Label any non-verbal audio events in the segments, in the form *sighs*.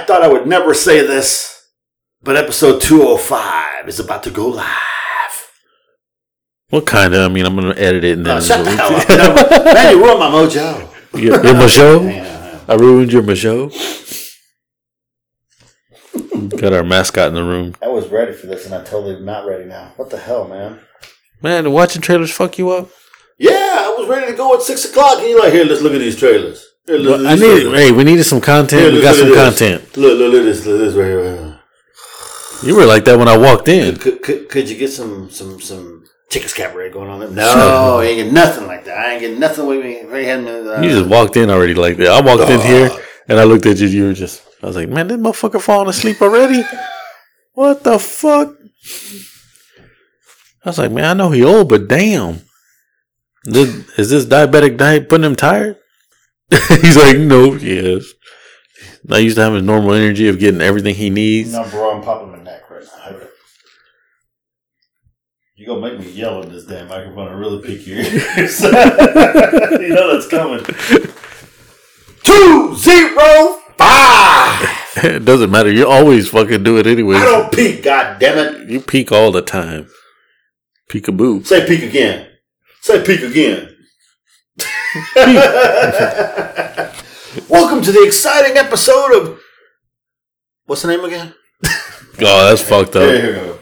I thought I would never say this, but episode 205 is about to go live. What kind of? I mean, I'm gonna edit it and then. Oh, shut the hell up. *laughs* Man, you ruined my mojo. your, your mojo? *laughs* Yeah. I ruined your mojo. Got our mascot in the room. I was ready for this and I'm totally not ready now. What the hell, man? Man, watching trailers fuck you up. Yeah, I was ready to go at 6 o'clock and you're like, here, let's look at these trailers. Look I need. trailers. Hey, we needed some content. Here, we look- got look some content. Look, look, look at this. Look at this right here. Right here. You were like that when I walked in. Could, could, could you get some some some chicken's cabaret going on there? No, I ain't get nothing like that. I ain't get nothing with me. They had me. Uh, You just walked in already like that. I walked in here and I looked at you. You were just. I was like, man, this motherfucker falling asleep already. *laughs* What the fuck? I was like, man, I know he old, but damn. This, is this diabetic diet putting him tired? *laughs* He's like, no, yes. I used to have his normal energy of getting everything he needs. No, bro, I'm popping my neck right now. You gonna make me yell in this damn microphone and really pick your ears. *laughs* you know that's coming. Two zero five. it *laughs* doesn't matter. You always fucking do it anyway. I don't peek. God damn it. You peek all the time. Peekaboo. Say peek again. Say peek again. *laughs* Welcome to the exciting episode of what's the name again? *laughs* Oh, that's fucked up. There you go.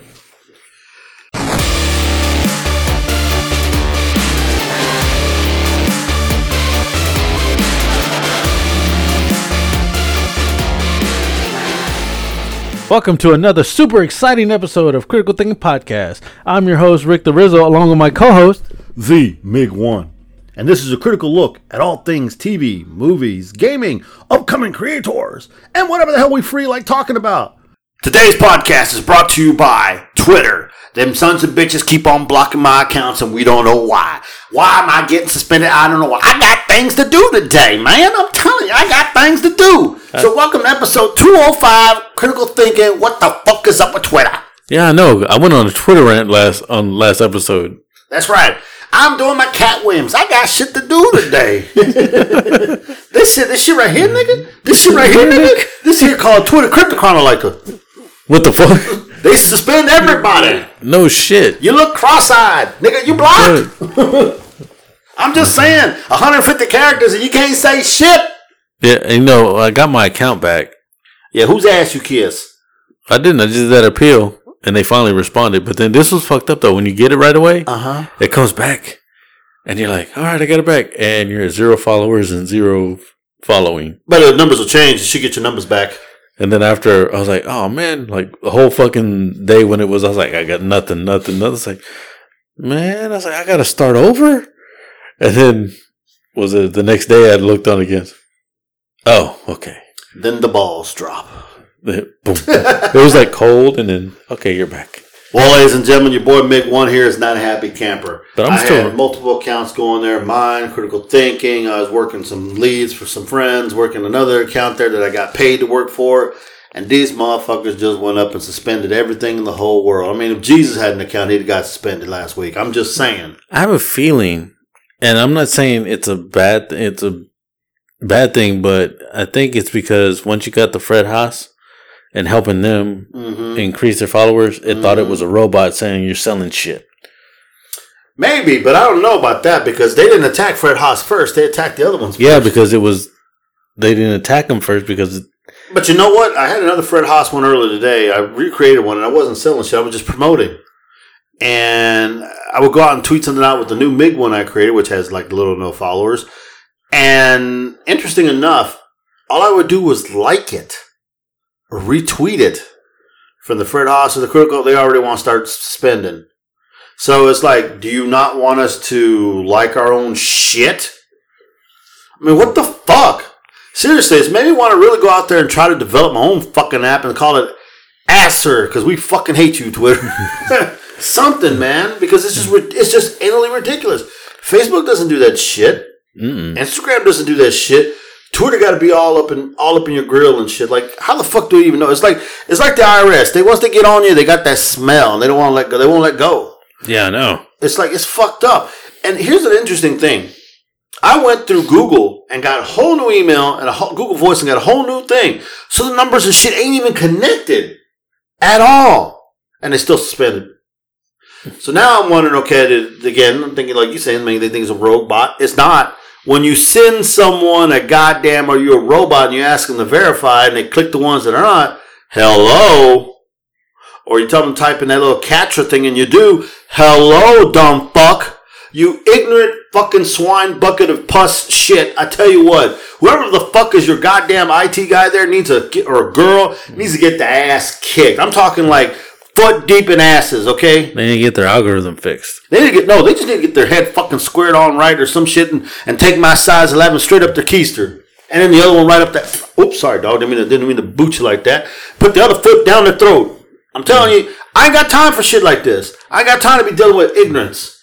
Welcome to another super exciting episode of Critical Thinking Podcast. I'm your host, Rick the Rizzo, along with my co host. The MiG 1. And this is a critical look at all things TV, movies, gaming, upcoming creators, and whatever the hell we free like talking about. Today's podcast is brought to you by Twitter. Them sons of bitches keep on blocking my accounts and we don't know why. Why am I getting suspended? I don't know why. I got things to do today, man. I'm telling you, I got things to do. Uh, so welcome to episode 205, Critical Thinking. What the fuck is up with Twitter? Yeah, I know. I went on a Twitter rant last on last episode. That's right. I'm doing my cat whims. I got shit to do today. *laughs* this shit, this shit right here, nigga. This shit right here, nigga. This here called Twitter Crypto Chronological. What the fuck? *laughs* They suspend everybody. no shit. You look cross-eyed, nigga. You blocked. *laughs* I'm just saying, 150 characters and you can't say shit. Yeah, you know, I got my account back. Yeah, whose ass you kiss? I didn't. I just did that appeal, and they finally responded. But then this was fucked up though. When you get it right away, Uh huh. it comes back, and you're like, "All right, I got it back," and you're at zero followers and zero following. But the numbers will change. You should get your numbers back. And then after, I was like, "Oh man!" Like the whole fucking day when it was, I was like, "I got nothing, nothing, nothing." It's like, man, I was like, "I got to start over," and then was it the next day? I looked on again. Oh, okay. Then the balls drop. Boom. it was like cold, and then okay, you're back. Well, ladies and gentlemen, your boy Mick One here is not a happy camper. But I'm I still- had multiple accounts going there. Mine, critical thinking. I was working some leads for some friends. Working another account there that I got paid to work for. And these motherfuckers just went up and suspended everything in the whole world. I mean, if Jesus had an account, he'd got suspended last week. I'm just saying. I have a feeling, and I'm not saying it's a bad it's a bad thing, but I think it's because once you got the Fred Haas and helping them hmm increase their followers, it thought it was a robot saying you're selling shit. Maybe, but I don't know about that because they didn't attack Fred Haas first. They attacked the other ones. Yeah, first. because it was they didn't attack him first because But you know what? I had another Fred Haas one earlier today. I recreated one and I wasn't selling shit. I was just promoting. And I would go out and tweet something out with the new MiG one I created, which has like little no followers. And interesting enough, all I would do was like it retweet it from the Fred Haas or the critical. They already want to start spending. So it's like, do you not want us to like our own shit? I mean, what the fuck? Seriously, it's made me want to really go out there and try to develop my own fucking app and call it Asser because we fucking hate you, Twitter. *laughs* Something, man, because it's just it's just anally ridiculous. Facebook doesn't do that shit. mm-mm. Instagram doesn't do that shit. Twitter got to be all up in all up in your grill and shit. Like, how the fuck do you even know? It's like it's like the IRS. They once they get on you, they got that smell. And they don't want to let go. They won't let go. yeah, I know. It's like it's fucked up. And here's an interesting thing. I went through Google and got a whole new email and a whole, Google Voice and got a whole new thing. So the numbers and shit ain't even connected at all, and they still suspended. So now I'm wondering, okay, again, I'm thinking like you saying, maybe they think it's a rogue bot. It's not. When you send someone a goddamn, are you a robot, and you ask them to verify, and they click the ones that are not, hello. Or you tell them type in that little captcha thing, and you do, hello, dumb fuck. You ignorant fucking swine bucket of pus shit. I tell you what, whoever the fuck is your goddamn IT guy there needs a, or a girl, needs to get the ass kicked. I'm talking like foot deep in asses, okay? They need to get their algorithm fixed. They need to get no. They just need to get their head fucking squared on right or some shit, and, and take my size eleven straight up their keister, and then the other one right up that. Oops, sorry, dog. Didn't mean to, didn't mean to boot you like that. Put the other foot down their throat. I'm telling you, I ain't got time for shit like this. I got time to be dealing with ignorance.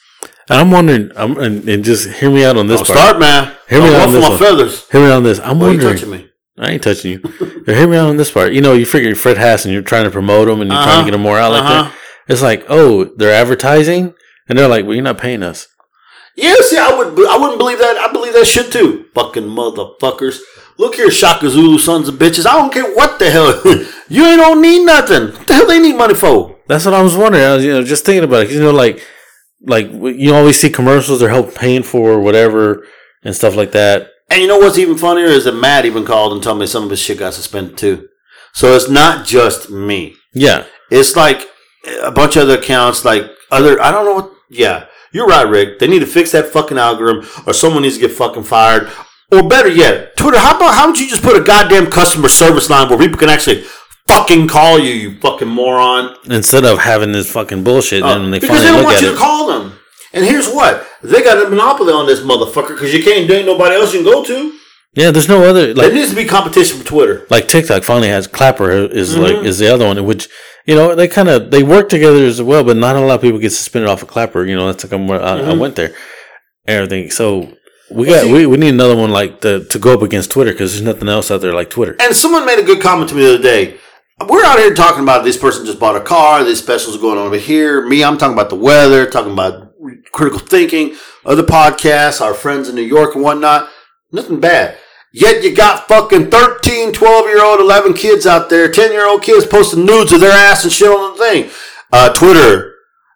And I'm wondering, I'm, and, and just hear me out on this Don't part. start, man. Hear me Don't out on this my one. feathers. Hear me out on this. I'm Why are you wondering. I ain't touching you. Hear me out on this part. You know, you figure Fred Haas and you're trying to promote them and you're trying Uh-huh. to get them more out like Uh-huh. that. It's like, oh, they're advertising, and they're like, well, you're not paying us. Yeah, see, I would, I wouldn't believe that. I believe that shit too. Fucking motherfuckers. Look here, Shaka Zulu sons of bitches. I don't care what the hell. *laughs* you ain't don't need nothing. What the hell they need money for? That's what I was wondering. I was, you know, just thinking about it. You know, like, like you always see commercials they're help paying for whatever and stuff like that. And you know what's even funnier is that Matt even called and told me some of his shit got suspended too. So it's not just me. Yeah, It's like a bunch of other accounts, like other. I don't know what. Yeah, you're right, Rick. They need to fix that fucking algorithm, or someone needs to get fucking fired. Or better yet, Twitter. How about how would you just put a goddamn customer service line where people can actually fucking call you, you fucking moron? instead of having this fucking bullshit, and then they Uh, because finally they don't look want at you it. to call them. And here's what: they got a monopoly on this motherfucker because you can't. There ain't nobody else you can go to. yeah, there's no other There like needs to be competition for Twitter. like TikTok finally has Clapper is Mm-hmm. like is the other one, which you know they kind of they work together as well, but not a lot of people get suspended off of Clapper. You know, that's like I'm, I, I Mm-hmm. went there, and everything. So we got we, we need another one like the to go up against Twitter because there's nothing else out there like Twitter. And someone made a good comment to me the other day. We're out here talking about this person just bought a car, this specials going on over here. Me, I'm talking about the weather, talking about critical thinking, other podcasts, our friends in New York and whatnot. Nothing bad. Yet you got fucking 13, 12 year old, 11 kids out there, 10 year old kids posting nudes of their ass and shit on the thing. Uh, Twitter.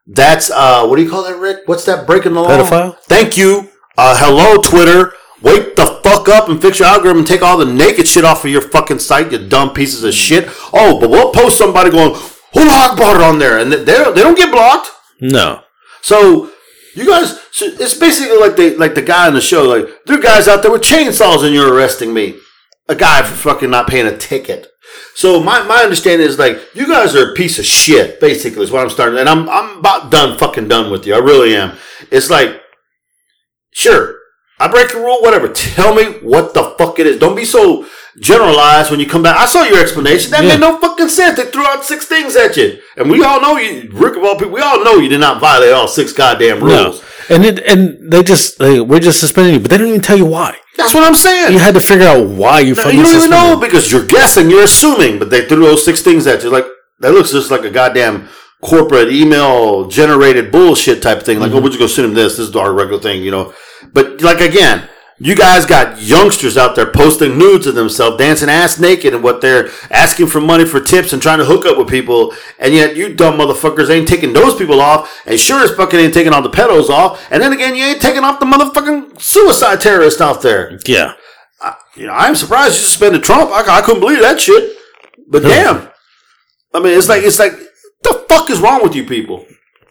That's, uh, what do you call that, Rick? What's that breaking the law? Pedophile? Thank you. Uh, hello, Twitter. Wake the fuck up and fix your algorithm and take all the naked shit off of your fucking site, you dumb pieces of shit. Oh, but we'll post somebody going, who bought it on there, and they, they don't- they don't get blocked. No, So you guys, so it's basically like the like the guy on the show. Like there are guys out there with chainsaws, and you're arresting me, a guy for fucking not paying a ticket. So my, my understanding is like you guys are a piece of shit. Basically, is what I'm starting, and I'm I'm about done fucking done with you. I really am. It's like, sure, I break a rule, whatever. Tell me what the fuck it is. Don't be so generalized when you come back. I saw your explanation. That Yeah. made no fucking sense. They threw out six things at you, and we all know you, Rick of all people. We all know you did not violate all six goddamn no, rules. and it, and they just they, we're just suspending you, but they don't even tell you why. That's what I'm saying. You had to figure out why you No, fucking you don't even know because you're guessing, you're assuming, but they threw those six things at you. Like that looks just like a goddamn corporate email generated bullshit type thing. Like, oh, we're just gonna send them this. This is our regular thing, you know. But like again, you guys got youngsters out there posting nudes of themselves, dancing ass naked, and what they're asking for money for tips and trying to hook up with people, and yet you dumb motherfuckers ain't taking those people off, and sure as fucking ain't taking all the pedos off, and then again, you ain't taking off the motherfucking suicide terrorist out there. Yeah, You know, I'm surprised you suspended Trump. I, I couldn't believe that shit. But damn, I mean, it's like it's like the fuck is wrong with you people?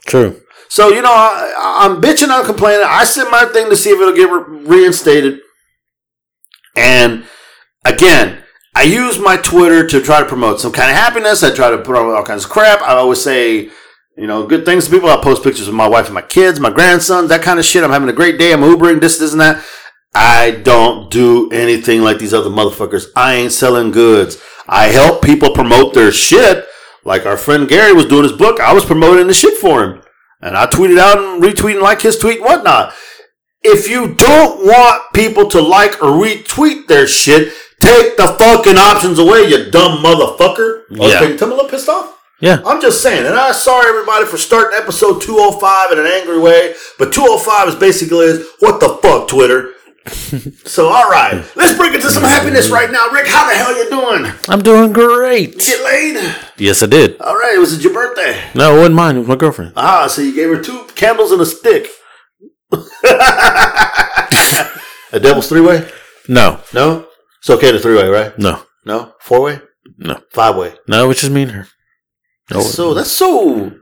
true. So you know, I, I'm bitching, I'm complaining. I sent my thing to see if it'll get re- reinstated. And again, I use my Twitter to try to promote some kind of happiness. I try to promote all kinds of crap. I always say, you know, good things to people. I post pictures of my wife and my kids, my grandsons, that kind of shit. I'm having a great day. I'm Ubering, this, this, and that. I don't do anything like these other motherfuckers. I ain't selling goods. I help people promote their shit. Like our friend Gary was doing his book. I was promoting the shit for him. And I tweeted out and retweeting like his tweet and whatnot. If you don't want people to like or retweet their shit, take the fucking options away, you dumb motherfucker. Yeah. Okay, tell me a little pissed off. Yeah, I'm just saying, and I'm sorry everybody for starting episode 205 in an angry way, but 205 is basically is what the fuck, Twitter. *laughs* so, all right, let's break into some happiness right now. Rick, how the hell you doing? I'm doing great. Get laid? Yes, I did. All right, was it your birthday? No, it wasn't mine. It was my girlfriend. Ah, so you gave her two candles and a stick. *laughs* a devil's three way? No, No? It's okay to three way, right? no, No? Four way? no, Five way? no. which is just me and her. No, So that's so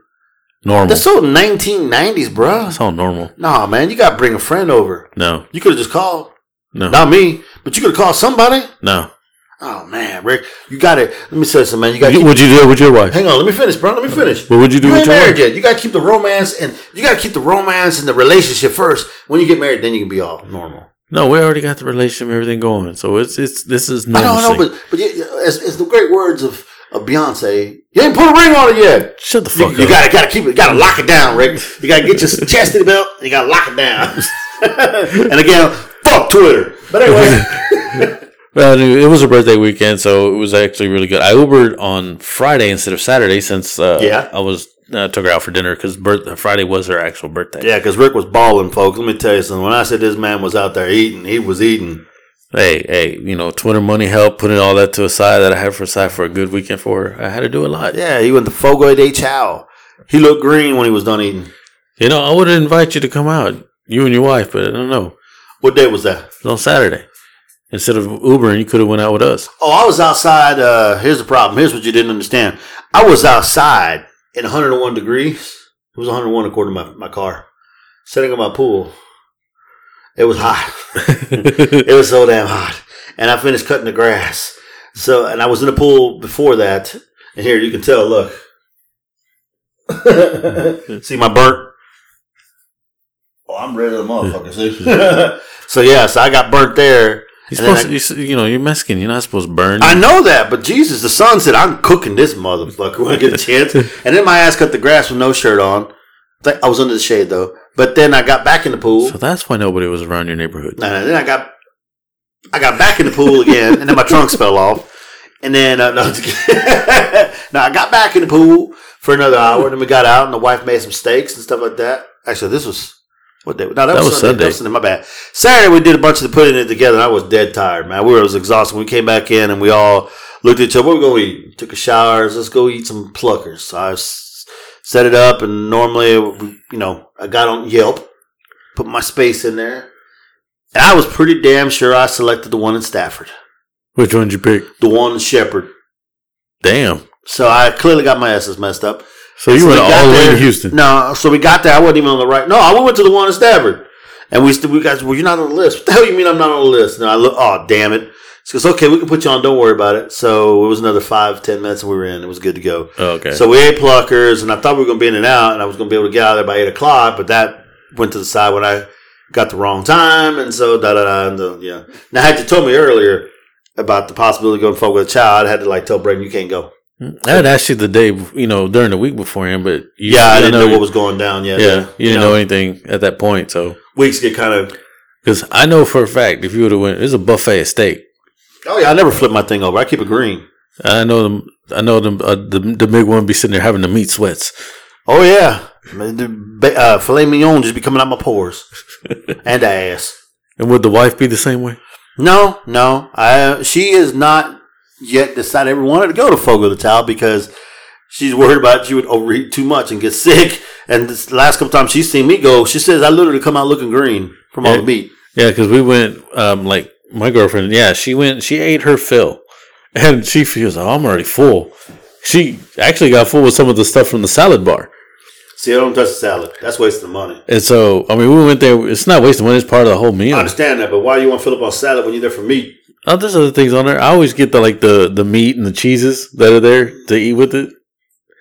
normal. that's so 1990s, bro. That's all normal. Nah, man, you got to bring a friend over. No, You could have just called. no, Not me, but you could have called somebody. no. Oh man, Rick, you got to Let me say something, man. You got. to What'd you do with your wife? Hang on, let me finish, bro. Let me finish. What would you do You with ain't your married wife? yet. You got to keep the romance and you got to keep the romance and the relationship first. When you get married, then you can be all normal. No, we already got the relationship, and everything going. So it's it's this is I normal. don't know, but but as, as the great words of, of Beyonce, you ain't put a ring on it yet. shut the You, fuck you up. gotta gotta keep it. You gotta lock it down, Rick. You gotta get your *laughs* chastity belt. You gotta lock it down. *laughs* and again, fuck Twitter. But anyway, *laughs* Well, it was a birthday weekend, so it was actually really good. I Ubered on Friday instead of Saturday since uh, Yeah. I was uh, took her out for dinner because birth- Friday was her actual birthday. yeah, because Rick was balling, folks. Let me tell you something. When I said this man was out there eating, he was eating. Hey, hey, you know, Twitter money help, putting all that to a side that I had for aside for a good weekend for her. I had to do a lot. Yeah, he went to Fogo de Chao. He looked green when he was done eating. You know, I would invite you to come out, you and your wife, but I don't know. What day was that? It was on Saturday. Instead of Ubering, you could have went out with us. Oh, I was outside. Uh, here's the problem. Here's what you didn't understand. I was outside in 101 degrees. It was 101 according to my, my car. Sitting in my pool. It was hot. *laughs* it was so damn hot. And I finished cutting the grass. So, and I was in the pool before that. And here you can tell, look. *laughs* see my burnt? Oh, I'm ready to motherfucker, see? *laughs* so, yeah, so I got burnt there. You're And then supposed to, you you know, you're Mexican. You're not supposed to burn. I know that, but Jesus, the son said, I'm cooking this motherfucker when I get a chance. And then my ass cut the grass with no shirt on. I was under the shade though. But then I got back in the pool. So that's why nobody was around your neighborhood. Then I got, I got back in the pool again, and then my trunks fell off. And then, uh, no, *laughs* no, I got back in the pool for another hour, and then we got out, and the wife made some steaks and stuff like that. Actually, this was what day? No, that, That was, was Sunday. That Sunday. was Sunday. My bad. Saturday, we did a bunch of the putting it together, and I was dead tired, man. We were, was exhausted. We came back in, and we all looked at each other. What we going to eat? Took a shower. Let's go eat some pluckers. So I s- set it up, and normally, you know, I got on Yelp, put my space in there, and I was pretty damn sure I selected the one in Stafford, Which one did you pick? the one in Shepherd. Damn. So I clearly got my asses messed up. So you So went we all the way to Houston. No, so we got there. I wasn't even on the right. No, I went to the one in Stafford, and we st- we guys. Well, you're not on the list. What the hell you mean I'm not on the list? And I look. Oh, damn it. She goes, okay, we can put you on. Don't worry about it. So it was another five, ten minutes, and we were in. It was good to go. Oh, okay. So we ate pluckers, and I thought we were going to be in and out, and I was going to be able to get out of there by eight o'clock, but that went to the side when I got the wrong time, and so da da da. And the, yeah. Now, had you told me earlier about the possibility of going forward with a child, I had to like tell Braden you can't go. Mm, I had asked you the day, you know, during the week beforehand, but you, Yeah, I didn't know, what was going down yet. Yeah, you didn't know anything at that point. So, Weeks get kind of. because I know for a fact, if you would have went, it's a buffet of steak. Oh yeah, I never flip my thing over. I keep it green. I know them. I know them. Uh, the the big one be sitting there having the meat sweats. Oh yeah, the uh, filet mignon just be coming out my pores *laughs* and the ass. And would the wife be the same way? No, no, I she has not yet decided ever wanted to go to Fogo de Chao because she's worried about she would overeat too much and get sick. And this last couple times she's seen me go, she says I literally come out looking green from all Yeah. the meat. Yeah, because we went. Um, like my girlfriend. Yeah, she went. She ate her fill, and she feels. Oh, I'm already full. She actually got full with some of the stuff from the salad bar. See, I don't touch the salad. That's wasting the money. And so, I mean, we went there. It's not wasting money. It's part of the whole meal. I understand that, but why you want to fill up on salad when you're there for meat? Oh, there's other things on there. I always get the like the the meat and the cheeses that are there to eat with it.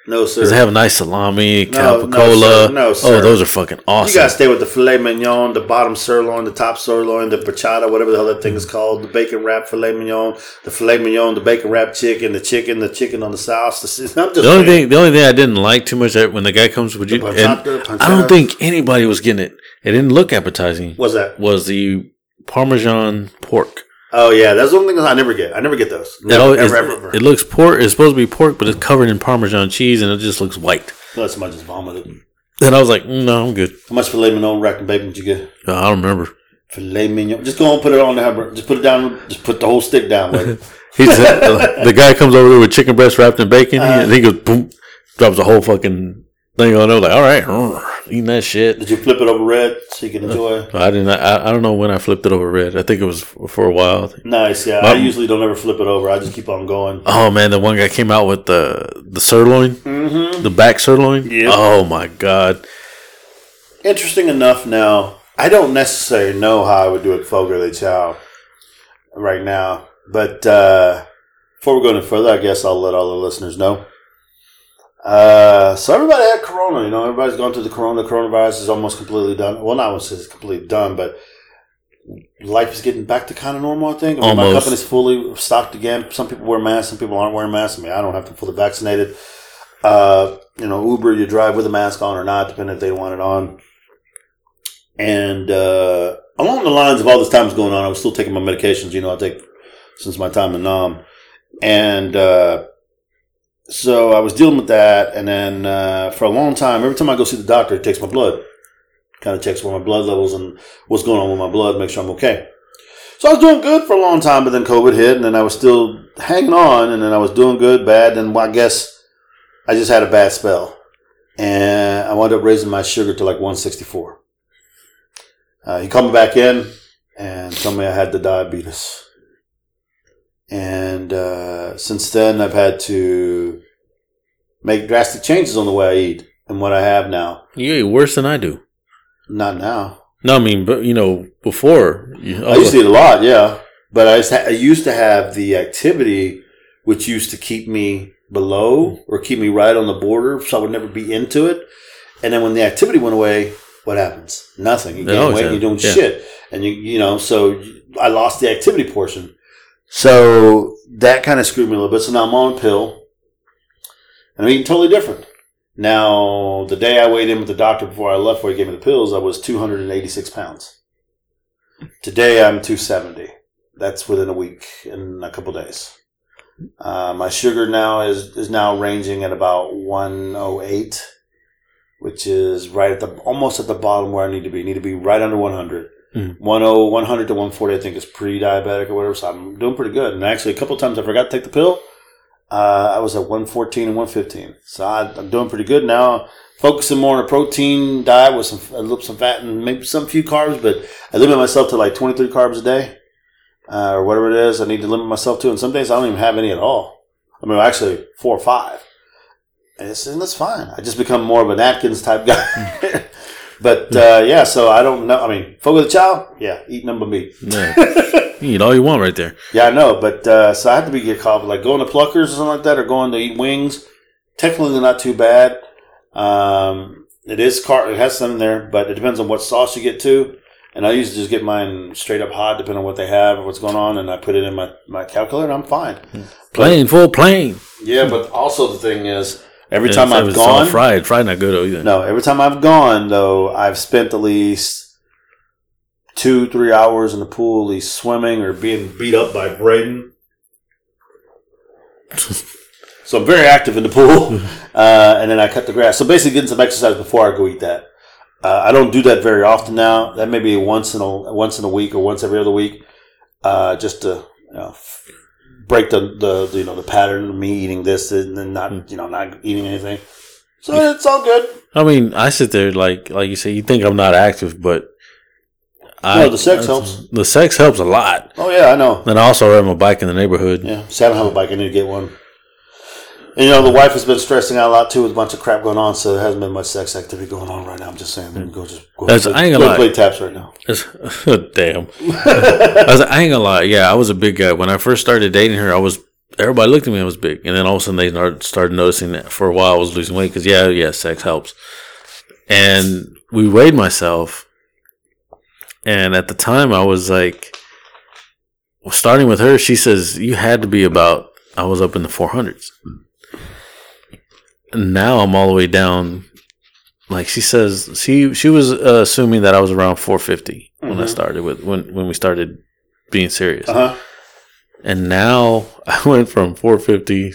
No, sir. Because they have a nice salami, No, no, capicola. sir. No, oh, those are fucking awesome. You gotta stay with the filet mignon, the bottom sirloin, the top sirloin, the bachata, whatever the hell that thing is called, the bacon wrap filet mignon, the filet mignon, the bacon wrap chicken, the chicken, the chicken on the sauce. The, *laughs* I'm just the only thing, the only thing I didn't like too much that when the guy comes with you, The and pancetta, pancetta. I don't think anybody was getting it. It didn't look appetizing. What's that? Was the Parmesan pork? Oh yeah, that's the only thing I never get. I never get those. It, Never, always, ever, ever, ever. it looks pork. It's supposed to be pork, but it's covered in Parmesan cheese, and it just looks white. Unless somebody just vomited. And I was like, mm, no, I'm good. How much filet mignon wrapped in bacon did you get? Uh, I don't remember. Filet mignon. Just go and put it on there. Just put it down. Just put the whole stick down. Like, *laughs* He's uh, the guy comes over there with chicken breast wrapped in bacon, Uh-huh. and he goes boom, drops a whole fucking thing on there. Like, all right, eating that shit. did you flip it over red so you can enjoy? I didn't. I, I don't know when I flipped it over red. I think it was for a while. Nice. Yeah. I Um, usually don't ever flip it over. I just keep on going. Oh man, the one guy came out with the the sirloin, Mm-hmm. the back sirloin. Yep. Oh my god. Interesting enough. Now, I don't necessarily know how I would do it Fogo de Chao right now, but uh, before we go any further, I guess I'll let all the listeners know. Uh, so everybody had corona. You know, everybody's gone through the corona. The coronavirus is almost completely done. Well, not almost it's completely done, but life is getting back to kind of normal. I think. I mean, my company's fully stocked again. Some people wear masks. Some people aren't wearing masks. I mean, I don't have to fully vaccinated. Uh, you know, Uber, you drive with a mask on or not, depending if they want it on. And uh, along the lines of all this time is going on, I was still taking my medications. You know, I take since my time in Nam, and uh, so I was dealing with that. And then uh, for a long time, every time I go see the doctor, he takes my blood, kind of checks where my blood levels and what's going on with my blood, make sure I'm okay. So I was doing good for a long time, but then COVID hit, and then I was still hanging on, and then I was doing good, bad, and well, I guess I just had a bad spell, and I wound up raising my sugar to like 164. Uh, he called me back in and told me I had the diabetes. And uh, since then, I've had to make drastic changes on the way I eat and what I have now. You eat worse than I do. Not now. No, I mean, but you know, before you, I used to eat a lot, yeah. But I, ha- I used to have the activity which used to keep me below or keep me right on the border so I would never be into it. And then when the activity went away, what happens? Nothing. You gain weight, you're doing yeah. shit. And you, you know, so I lost the activity portion. So that kind of screwed me a little bit. So now I'm on a pill and I'm eating totally different. Now, the day I weighed in with the doctor before I left, where he gave me the pills, I was 286 pounds. Today I'm 270. That's within a week and a couple days. Uh, my sugar now is is now ranging at about 108, which is right at the almost at the bottom where I need to be. I need to be right under 100. Mm. 10 100 to 140, I think is pre-diabetic or whatever. So I'm doing pretty good. And actually, a couple times I forgot to take the pill. Uh, I was at 114 and 115. So I, I'm doing pretty good now. Focusing more on a protein diet with some a little some fat and maybe some few carbs, but I limit myself to like 23 carbs a day uh, or whatever it is. I need to limit myself to, and some days I don't even have any at all. I mean, actually four or five, and, it's, and that's fine. I just become more of an Atkins type guy. *laughs* *laughs* but *laughs* uh, yeah, so I don't know. I mean, Fogo de Chao, yeah, eat number meat. Yeah. *laughs* you eat all you want right there. Yeah, I know, but uh, so I have to be get caught like going to Pluckers or something like that, or going to eat wings. Technically, they're not too bad. Um, it is car. It has some in there, but it depends on what sauce you get too. And I usually just get mine straight up hot, depending on what they have or what's going on, and I put it in my my calculator. and I'm fine. Plain, full plain. Yeah, but also the thing is, every time I've gone, fried, fried not good either. no, every time I've gone though, I've spent at least two, three hours in the pool, at least swimming or being beat up by Braden. *laughs* so I'm very active in the pool, *laughs* uh, and then I cut the grass. So basically, getting some exercise before I go eat that. Uh, I don't do that very often now. That may be once in a once in a week or once every other week, uh, just to you know, break the, the the, you know the pattern of me eating this and then not hmm. you know not eating anything. So it's all good. I mean, I sit there like like you say, you think I'm not active, but I, No, the sex helps. The sex helps a lot. Oh yeah, I know. And I also ride my bike in the neighborhood. Yeah, see, I don't have a bike. I need to get one. And you know, the wife has been stressing out a lot too with a bunch of crap going on, so there hasn't been much sex activity going on right now. I'm just saying, let me go just go, That's- play, I ain't go gonna lie. play taps right now. It's- *laughs* Damn. I, was, I ain't gonna lie. Yeah, I was a big guy. When I first started dating her, I was, everybody looked at me, I was big. And then all of a sudden they started- started noticing that for a while I was losing weight because, yeah, yeah, sex helps. And we weighed myself. And at the time I was like, well, starting with her, she says, you had to be about, I was up in the 400s. Now I'm all the way down. Like she says, she she was uh, assuming that I was around 450 when I Mhm. started with when when we started being serious, Uh huh. and now *laughs* I went from 450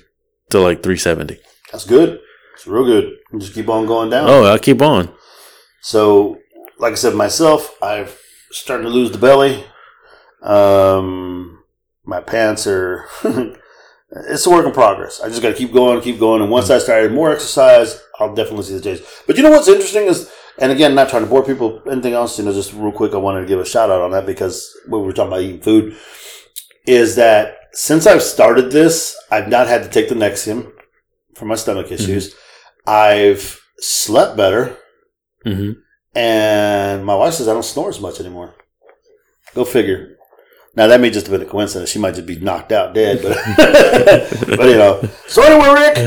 to like 370. That's good. It's real good. You just keep on going down. Oh, I keep on. So, like I said, myself, I've starting to lose the belly. Um, my pants are. *laughs* *laughs* it's a work in progress. I just got to keep going, keep going, and once I started more exercise, I'll definitely see the change. But you know what's interesting is, and again, not trying to bore people. Anything else? You know, just real quick, I wanted to give a shout out on that because we were talking about eating food, is that since I've started this, I've not had to take the Nexium for my stomach issues. I've slept better. hmm And my wife says I don't snore as much anymore. Go figure. Now that may just have been a coincidence. She might just be knocked out dead, but *laughs* but you know. So anyway, Rick,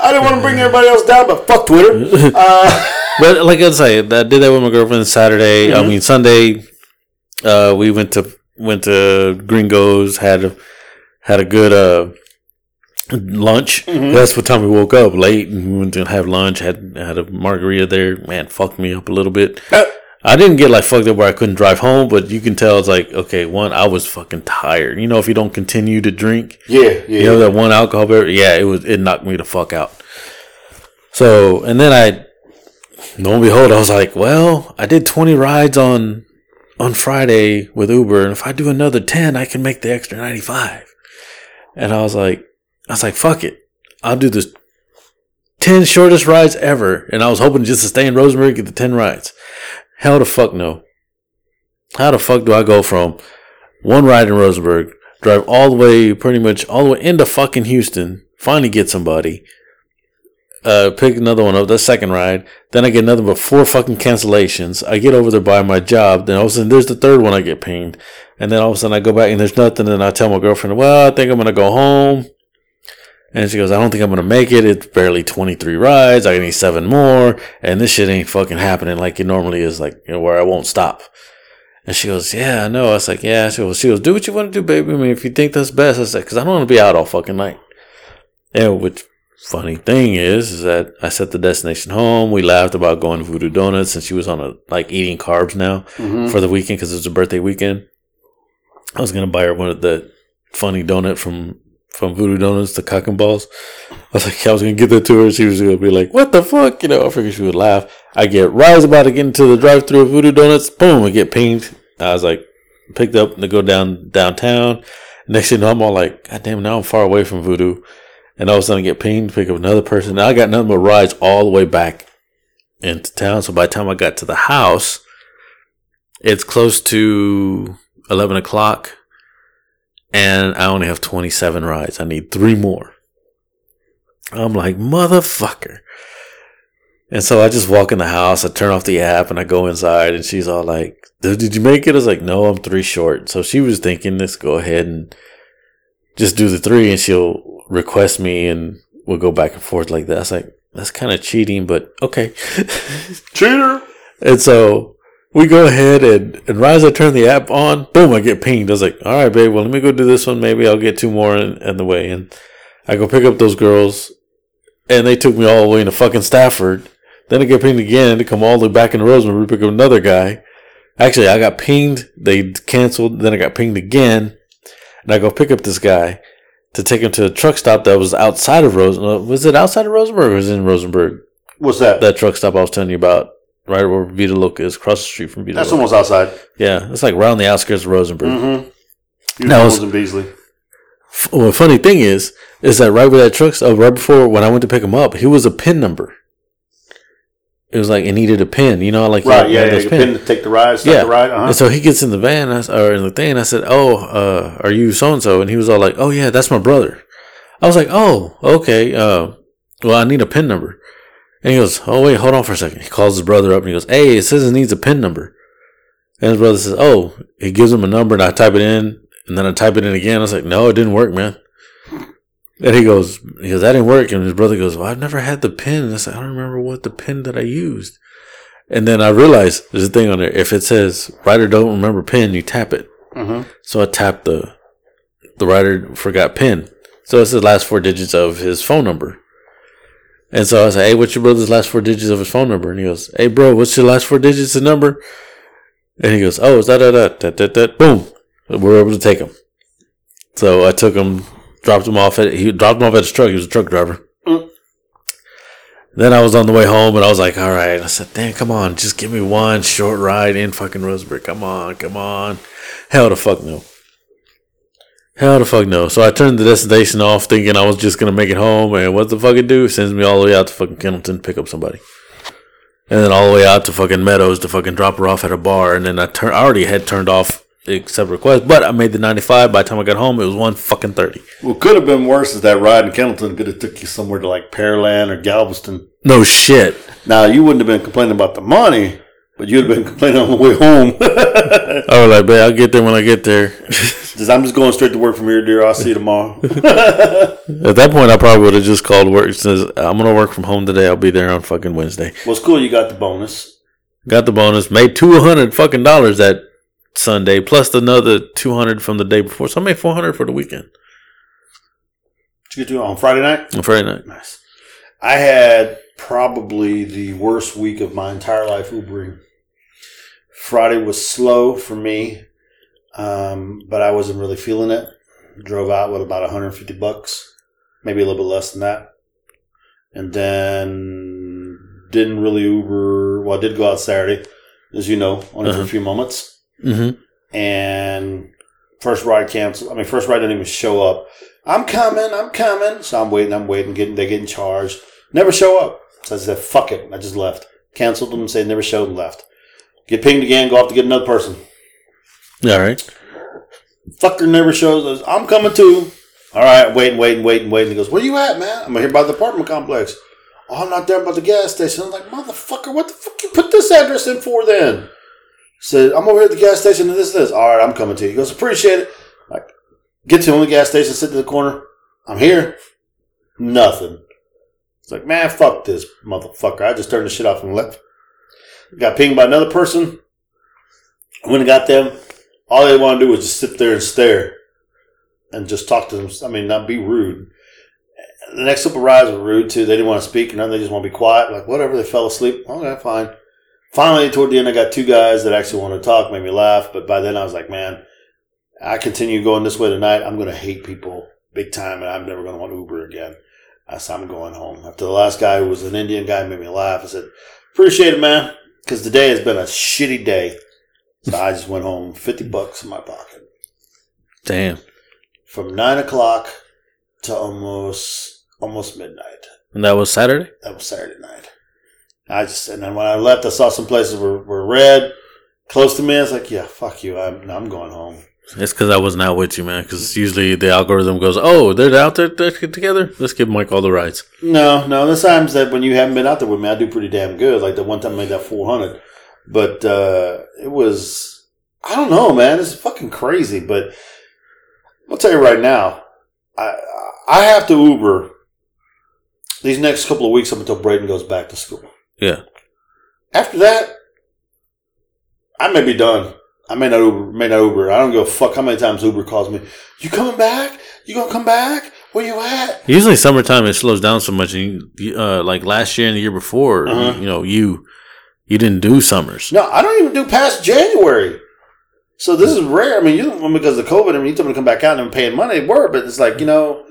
I didn't want to bring everybody else down, but fuck Twitter. Uh, *laughs* But like I say, I did that with my girlfriend Saturday. I Mhm. mean Sunday. Uh, we went to went to Gringos. Had a had a good uh lunch. Mhm. That's what time we woke up late and we went to have lunch. Had had a margarita there. Man, fucked me up a little bit. I didn't get like fucked up where I couldn't drive home, but you can tell it's like okay, one I was fucking tired. You know, if you don't continue to drink, yeah, yeah. you know that one alcohol beverage. Yeah, it was it knocked me the fuck out. So and then I, lo and behold, I was like, well, I did twenty rides on on Friday with Uber, and if I do another ten, I can make the extra ninety five. And I was like, I was like, fuck it, I'll do this ten shortest rides ever. And I was hoping just to stay in Rosenberg get the ten rides. Hell the fuck no. How the fuck do I go from one ride in Rosenberg, drive all the way, pretty much all the way into fucking Houston, finally get somebody, uh, pick another one up, the second ride, then I get another but four fucking cancellations. I get over there by my job, then all of a sudden there's the third one I get pinged, and then all of a sudden I go back and there's nothing, and I tell my girlfriend, well, I think I'm gonna go home. And she goes, I don't think I'm gonna make it. It's barely 23 rides. I need seven more, and this shit ain't fucking happening like it normally is, like you know, where I won't stop. And she goes, Yeah, I know. I was like, Yeah. She goes, she goes, Do what you want to do, baby. I mean, if you think that's best. I said, Because I don't want to be out all fucking night. And which funny thing is, is that I set the destination home. We laughed about going to Voodoo Donuts, and she was on a like eating carbs now Mhm. for the weekend because it was a birthday weekend. I was gonna buy her one of the funny donut from from Voodoo Donuts, the cock and balls. I was like, *laughs* I was gonna get that to her. She was gonna be like, "What the fuck?" You know, I figured she would laugh. I get Rise about to get into the drive-through of Voodoo Donuts. Boom! I get pinged. I was like, picked up to go down downtown. Next thing you know, I'm all like, God damn! Now I'm far away from Voodoo, and all of a sudden I get pinged, pick up another person. Now I got nothing but rides all the way back into town. So by the time I got to the house, it's close to eleven o'clock and I only have 27 rides. I need three more. I'm like, motherfucker. And so I just walk in the house, I turn off the app, and I go inside, and she's all like, Did you make it? I was like, No, I'm three short. So she was thinking, Let's go ahead and just do the three, and she'll request me, and we'll go back and forth like that. I was like, That's kind of cheating, but okay. *laughs* Cheater. And so we go ahead and, and right as I turn the app on, boom, I get pinged. I was like, all right, babe, well, let me go do this one. Maybe I'll get two more in, in the way. And I go pick up those girls, and they took me all the way to fucking Stafford. Then I get pinged again to come all the way back into Rosenberg to pick up another guy. Actually, I got pinged. They canceled. Then I got pinged again. And I go pick up this guy to take him to a truck stop that was outside of Rosenberg. Was it outside of Rosenberg or was it in Rosenberg? What's that? That truck stop I was telling you about, right where Vita Loca is, across the street from Vita That's Loca. almost outside. Yeah, it's like around the outskirts of Rosenberg. Mm-hmm. That was- in Beasley. F- Well, funny thing is, is that right where that truck stop, right before when I went to pick him up, he was a pin number. It was like it needed a pin, you know, like Right, you yeah, had yeah. pin- pin to take the ride, start Yeah. the ride. Uh-huh. And so he gets in the van, I s- or in the thing, and I said, "Oh, uh, are you so and so?" And he was all like, "Oh yeah, that's my brother." I was like, "Oh, okay. Uh, well, I need a pin number." And he goes, "Oh wait, hold on for a second. He calls his brother up and he goes, "Hey, it says it needs a pin number." And his brother says, "Oh." He gives him a number, and I type it in, and then I type it in again. I was like, "No, it didn't work, man." And he goes, "He goes, that didn't work." And his brother goes, "Well, I've never had the pin." I said, "I don't remember what the pin that I used." And then I realized there's a thing on there. If it says writer don't remember pin, you tap it. mm-hmm. So I tapped the the writer forgot pin. So it's the last four digits of his phone number. And so I said, Hey, what's your brother's last four digits of his phone number? And he goes, Hey bro, what's your last four digits of number? And he goes, Oh, it's that that that that that that boom. We're able to take him. So I took him, dropped him off at he dropped him off at his truck. He was a truck driver. Mm. Then I was on the way home and I was like, all right. I said, damn, come on. Just give me one short ride in fucking Rosenberg. Come on, come on. Hell the fuck no. Hell the fuck no. So I turned the destination off thinking I was just going to make it home. And what the fuck it do? Sends me all the way out to fucking Kendleton to pick up somebody. And then all the way out to fucking Meadows to fucking drop her off at a bar. And then I, turn, I already had turned off accept request, but I made the 95. By the time I got home, it was one fucking 30. What could have been worse is that ride in Kendleton could have took you somewhere to like Pearland or Galveston. No shit. Now you wouldn't have been complaining about the money, but you'd have been complaining on the way home. *laughs* I was like, man, I'll get there when I get there. *laughs* Just, I'm just going straight to work from here, dear. I'll see you tomorrow. *laughs* At that point, I probably would have just called work. Says I'm gonna work from home today. I'll be there on fucking Wednesday. well, it's cool. You got the bonus. Got the bonus. Made two hundred fucking dollars that Sunday, plus another two hundred from the day before. So I made four hundred for the weekend Did you get to on Friday night? on Friday night. Nice. I had probably the worst week of my entire life Ubering. Friday was slow for me, um, but I wasn't really feeling it. Drove out with about 150 bucks, maybe a little bit less than that. And then didn't really Uber. Well, I did go out Saturday, as you know, only for Uh-huh. a few moments. Mm-hmm. And first ride canceled. I mean, first ride didn't even show up. I'm coming, I'm coming. So I'm waiting, I'm waiting, getting they're getting charged. Never show up. So I said, fuck it. I just left. Canceled them, said never showed and left. Get pinged again, go off to get another person. All right. Fucker never shows us. I'm coming too. All right, waiting, waiting, waiting, waiting. He goes, Where you at, man? I'm here by the apartment complex. Oh, I'm not there by the gas station. I'm like, Motherfucker, what the fuck you put this address in for then? Said, I'm over here at the gas station and this, this. All right, I'm coming to you. He goes, Appreciate it. Like, get to the only gas station, sit in the corner. I'm here. Nothing. It's like, man, fuck this motherfucker. I just turned the shit off and left. Got pinged by another person. When I got them, all they want to do is just sit there and stare and just talk to them. I mean, not be rude. The next couple supervisor were rude too. They didn't want to speak, and they just want to be quiet. Like whatever, they fell asleep. Okay, fine. Finally, toward the end, I got two guys that actually wanted to talk, made me laugh. But by then, I was like, man, I continue going this way tonight. I'm going to hate people big time, and I'm never going to want Uber again. I said, I'm going home. After the last guy who was an Indian guy made me laugh, I said, appreciate it, man, because today has been a shitty day. So I just went home, 50 bucks in my pocket. Damn. From 9 o'clock to almost almost midnight. And that was Saturday. That was Saturday night. I just, and then when I left, I saw some places were, were red, close to me. I was like, yeah, fuck you. I'm, I'm going home. It's because I wasn't out with you, man. Because usually the algorithm goes, "Oh, they're out there they're together. Let's give Mike all the rides." No, no. There's times that when you haven't been out there with me, I do pretty damn good. Like the one time I made that 400. But uh, it was, I don't know, man. It's fucking crazy. But I'll tell you right now, I I have to Uber these next couple of weeks up until Braden goes back to school. Yeah. After that, I may be done. I may not Uber. May not Uber. I don't give a fuck how many times Uber calls me. You coming back? You gonna come back? Where you at? Usually summertime it slows down so much. And you, uh, like last year and the year before, Uh-huh. you know, you you didn't do summers. No, I don't even do past January. So this is rare. I mean, you because of COVID. I mean, you told me to come back out and I'm paying money. Were, but it's like you know,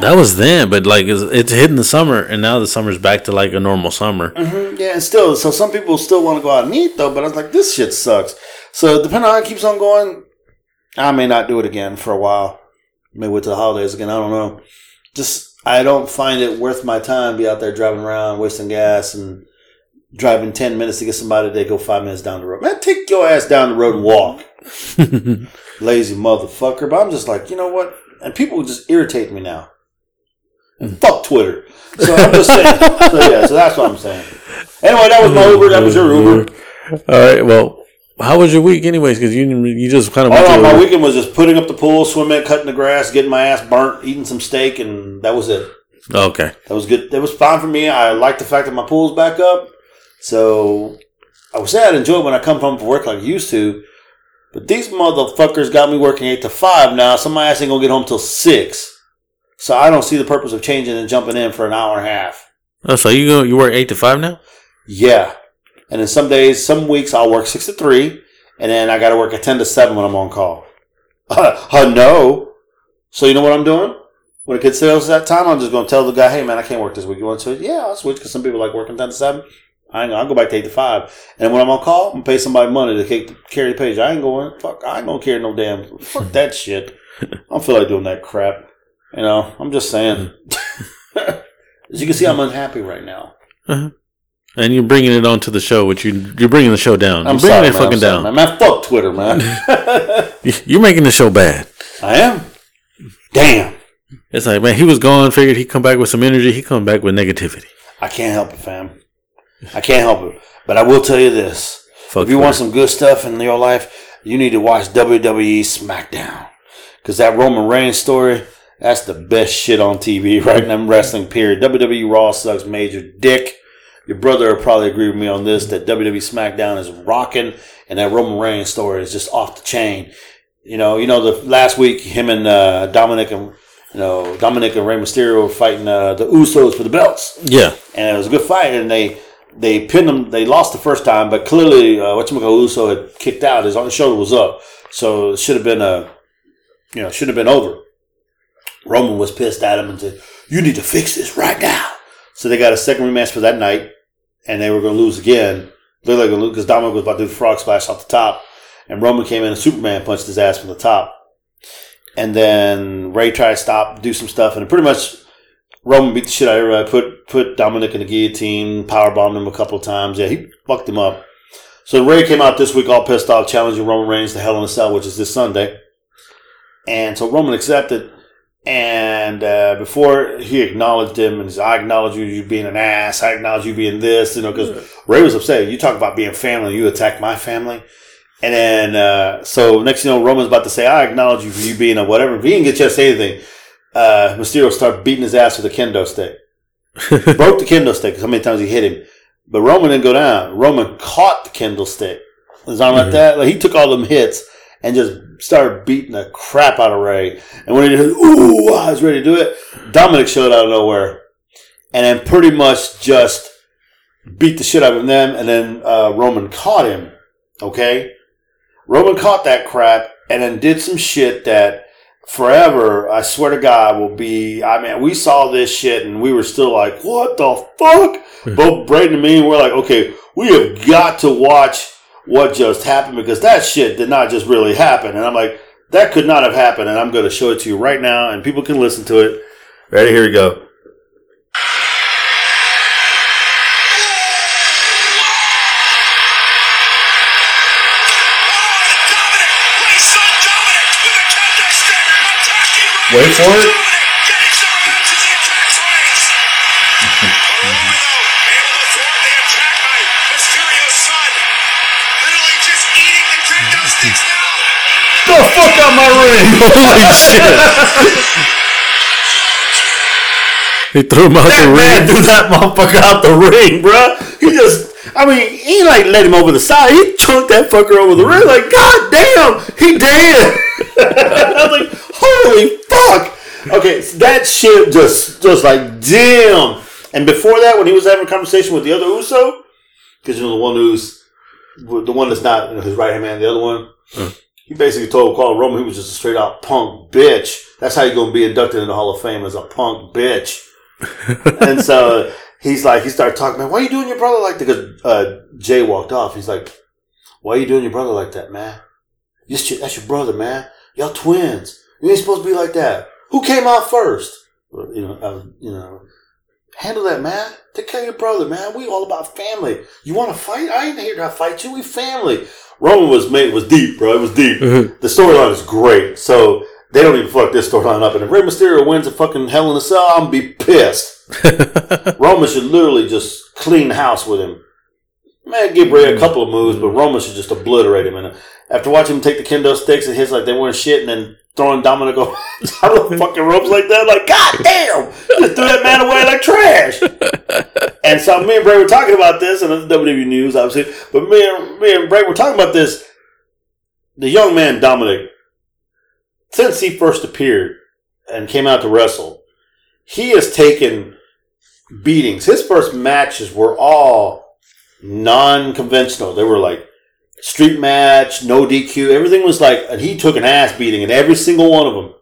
That was then, but like it's, it's hitting the summer, and now the summer's back to like a normal summer. mhm, yeah. And still, so some people still want to go out and eat though. But I was like, this shit sucks. So depending on how it keeps on going, I may not do it again for a while. Maybe wait till the holidays again. I don't know. Just I don't find it worth my time to be out there driving around, wasting gas, and driving ten minutes to get somebody to go five minutes down the road. Man, take your ass down the road and walk. *laughs* lazy motherfucker. But I'm just like, you know what? And people just irritate me now. And fuck Twitter. So I'm just *laughs* saying. so yeah, so that's what I'm saying. Anyway, that was my Uber. That was your Uber. All right. Well, how was your week, anyways? Because you you just kind of Oh went no, through- my weekend was just putting up the pool, swimming, cutting the grass, getting my ass burnt, eating some steak, and that was it. Okay. That was good. That was fine for me. I like the fact that my pool's back up. So I would say I'd enjoy it when I come home from work like I used to. But these motherfuckers got me working eight to five now. So my ass ain't gonna get home till six. So I don't see the purpose of changing and jumping in for an hour and a half. Oh, so you go you work eight to five now? Yeah. And then some days, some weeks I'll work six to three, and then I gotta work at ten to seven when I'm on call. Uh, *laughs* uh, no. So you know what I'm doing? when it gets sales that time, I'm just going to tell the guy, hey, man, I can't work this week. You want to switch? Yeah, I'll switch because some people like working 10 to 7. I ain't, I'll go back to 8 to 5. And when I'm on call, I'm going to pay somebody money to carry the page. I ain't going, fuck, I ain't going to carry no damn, fuck that *laughs* shit. I don't feel like doing that crap. You know, I'm just saying. Mm-hmm. *laughs* As you can see, I'm unhappy right now. Uh-huh. And you're bringing it onto the show, which you you're bringing the show down. I'm you're bringing sorry, it man, fucking I'm sorry, down. man. Man, fuck Twitter, man. *laughs* You're making the show bad. I am. Damn. It's like, man, he was gone. Figured he'd come back with some energy. He come back with negativity. I can't help it, fam. I can't help it. But I will tell you this. Fuck if you want some good stuff in your life, you need to watch WWE SmackDown. Because that Roman Reigns story, that's the best shit on TV *laughs* right now in wrestling, period. WWE Raw sucks major dick. Your brother will probably agree with me on this that WWE SmackDown is rocking, and that Roman Reigns story is just off the chain. You know, you know the last week him and uh, Dominik and you know Dominik and Rey Mysterio were fighting uh, the Usos for the belts yeah, and it was a good fight. And they they pinned them. They lost the first time, but clearly, uh, Uso had kicked out. His shoulder was up, so it should have been a you know should have been over. Roman was pissed at him and said, "You need to fix this right now." So they got a second rematch for that night, and they were going to lose again. Looked like lose because Dominik was about to do the frog splash off the top, and Roman came in and Superman punched his ass from the top. And then Rey tried to stop, do some stuff, and pretty much Roman beat the shit out of everybody. Put put Dominik in the guillotine, power bombed him a couple of times. Yeah, he fucked him up. So Rey came out this week all pissed off, challenging Roman Reigns to Hell in a Cell, which is this Sunday. And so Roman accepted. And uh, before he acknowledged him and said, I acknowledge you, you being an ass. I acknowledge you being this, you know, because Rey was upset. You talk about being family, you attack my family. And then, uh, so next thing you know, Roman's about to say, I acknowledge you for you being a whatever. He didn't get chance to say anything, uh, Mysterio started beating his ass with a kendo stick. *laughs* Broke the kendo stick. how many times he hit him. But Roman didn't go down. Roman caught the kendo stick. Arm like that. Like he took all them hits and just started beating the crap out of Rey. And when he did, ooh, I was ready to do it. Dominik showed out of nowhere. And then pretty much just beat the shit out of them. And then uh, Roman caught him. Okay? Roman caught that crap and then did some shit that forever, I swear to God, will be. I mean, we saw this shit and we were still like, what the fuck? Both Braden and me were like, okay, we have got to watch what just happened because that shit did not just really happen. And I'm like, that could not have happened. And I'm going to show it to you right now and people can listen to it. Ready? Here we go. Dominik, Rey's son Dominik with a kendo stick attacking Rey. Wait for it. Dominic getting some reps as he attacks Reigns. Roman though, able to thwart the attack by Mysterio's son. Literally just eating the kendo sticks now. The fuck out my ring! *laughs* holy *laughs* shit! he threw him out That the man ring. threw that motherfucker out the ring, bruh. He just, I mean, he ain't like let him over the side. He chunked that fucker over the ring. Like, god damn, he dead. *laughs* I was like, holy fuck. Okay, so that shit just, just like, damn. And before that, when he was having a conversation with the other Uso, because you know the one who's the one that's not you know, his right hand man, the other one. He basically told Carl Roman he was just a straight out punk bitch. That's how you're gonna be inducted in the Hall of Fame as a punk bitch. *laughs* and so he's like, he started talking, man, why are you doing your brother like that? Because uh, Jay walked off. He's like, why are you doing your brother like that, man? That's your, that's your brother, man. Y'all twins. You ain't supposed to be like that. Who came out first? You know, uh, you know, handle that, man. Take care of your brother, man. We all about family. You want to fight? I ain't here to fight you. We family. Roman was made was deep, bro. It was deep. The storyline is great. So they don't even fuck this storyline up. And if Rey Mysterio wins a fucking Hell in a Cell, I'm gonna be pissed. *laughs* Roman should literally just clean the house with him. Man, give Rey a mm. couple of moves, but mm. Roman should just obliterate him. And uh, after watching him take the kendo sticks and hits like they weren't shit, and then throwing Dominik *laughs* over the fucking ropes like that, like god damn, just threw that man away like trash. *laughs* and so me and Bray were talking about this, and it's WWE news, obviously. But me and me and Bray were talking about this. The young man Dominik, since he first appeared and came out to wrestle, he has taken beatings. His first matches were all non-conventional. They were like street match, no DQ. Everything was like, and he took an ass beating in every single one of them.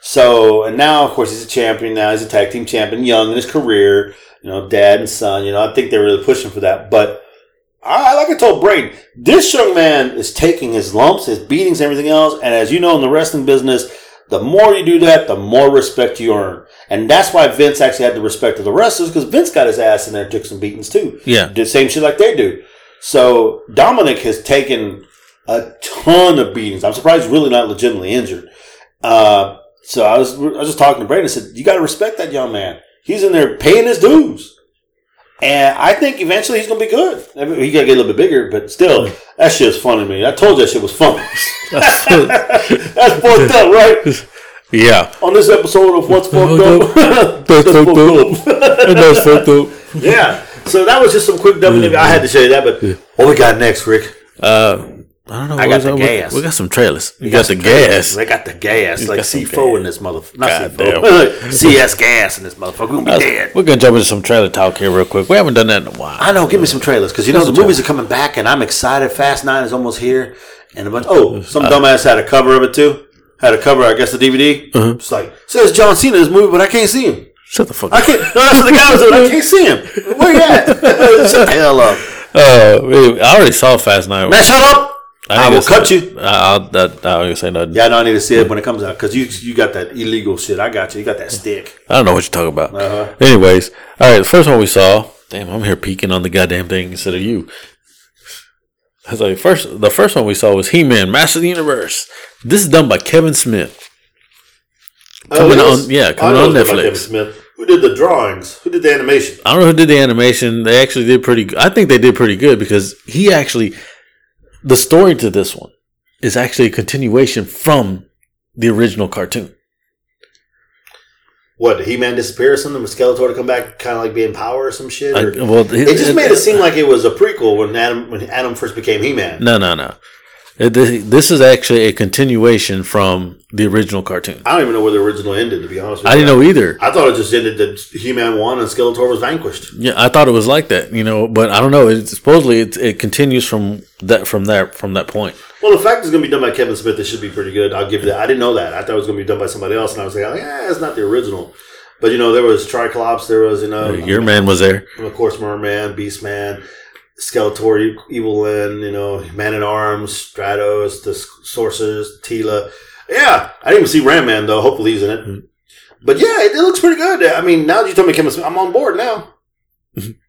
So, and now, of course, he's a champion now. He's a tag team champion, young in his career, you know, dad and son. You know, I think they're really pushing for that. But I, like I told Braden, this young man is taking his lumps, his beatings, everything else. And as you know, in the wrestling business, the more you do that, the more respect you earn. And that's why Vince actually had the respect of the wrestlers because Vince got his ass in there, and took some beatings too. Yeah. Did the same shit like they do. So Dominik has taken a ton of beatings. I'm surprised he's really not legitimately injured. Uh, so I was, I was just talking to Brandon. I said, you got to respect that young man. He's in there paying his dues. And I think eventually he's going to be good. I mean, he got to get a little bit bigger, but still, that shit is funny to me. I told you that shit was funny. *laughs* *laughs* That's fucked up, right? *laughs* Yeah. On this episode of What's Fucked Up. That's *laughs* fucked up. That's *laughs* fucked up. yeah. So that was just some quick W. I had to show you that, but what we got next, Rick? Uh, I don't know. I got was the that? We- gas. We got some trailers. You We got, the some gas. They got the gas. like got some C4 in this motherfucker. Not Goddamn. C4. CS gas in this motherfucker. We're going to be dead. We're gonna jump into some trailer talk here real quick. We haven't done that in a while. I know. Give me some trailers because you know the us a movies are coming back, and I'm excited. Fast Nine is almost here, and a bunch. Oh, some Uh, dumbass had a cover of it too. Had a cover, I guess, the DVD. Uh-huh. It's like says John Cena in this movie, but I can't see him. Shut the fuck up. I can't. No, that's what the guy was doing. I can't see him. Where you at? *laughs* Shut the hell up, Uh, I already saw Fast Nine. man. Shut up. I, ain't will cut say you. I- I'll, that, I don't even say nothing. Yeah, I know I need to see it when it comes out because you you got that illegal shit. I got you. You got that stick. I don't know what you're talking about. Uh-huh. Anyways, all right. The first one we saw. Damn, I'm here peeking on the goddamn thing instead of you. Like, first, the first one we saw was He-Man, Master of the Universe. This is done by Kevin Smith. Oh, coming Oh, on- yeah, I coming know on Netflix. Kevin Smith. Who did the drawings? Who did the animation? I don't know who did the animation. They actually did pretty. good. I think they did pretty good because he actually, the story to this one is actually a continuation from the original cartoon. What did He Man disappear or something? Was Skeletor to come back, kind of like being power or some shit? I, well, it just made it seem like it was a prequel when Adam when Adam first became He Man. no, no, no. It- This is actually a continuation from the original cartoon. I don't even know where the original ended. To be honest, with I didn't know either. I thought it just ended that He Man won and Skeletor was vanquished. Yeah, I thought it was like that, you know, but I don't know. It supposedly it, it continues from that from that from that point. Well, the fact it's going to be done by Kevin Smith, it should be pretty good. I'll give you that. I didn't know that. I thought it was going to be done by somebody else, and I was like, yeah, it's not the original. But you know, there was Triclops, there was you know, Your man was there. Of course, Merman, Beastman, Skeletor, E- Evil Lyn, you know, Man at Arms, Stratos, the Sorceress, Teela. Yeah, I didn't even see Ram Man though. Hopefully he's in it. Mm-hmm. But yeah, it, it looks pretty good. I mean, now that you told me Kevin Smith, I'm on board now.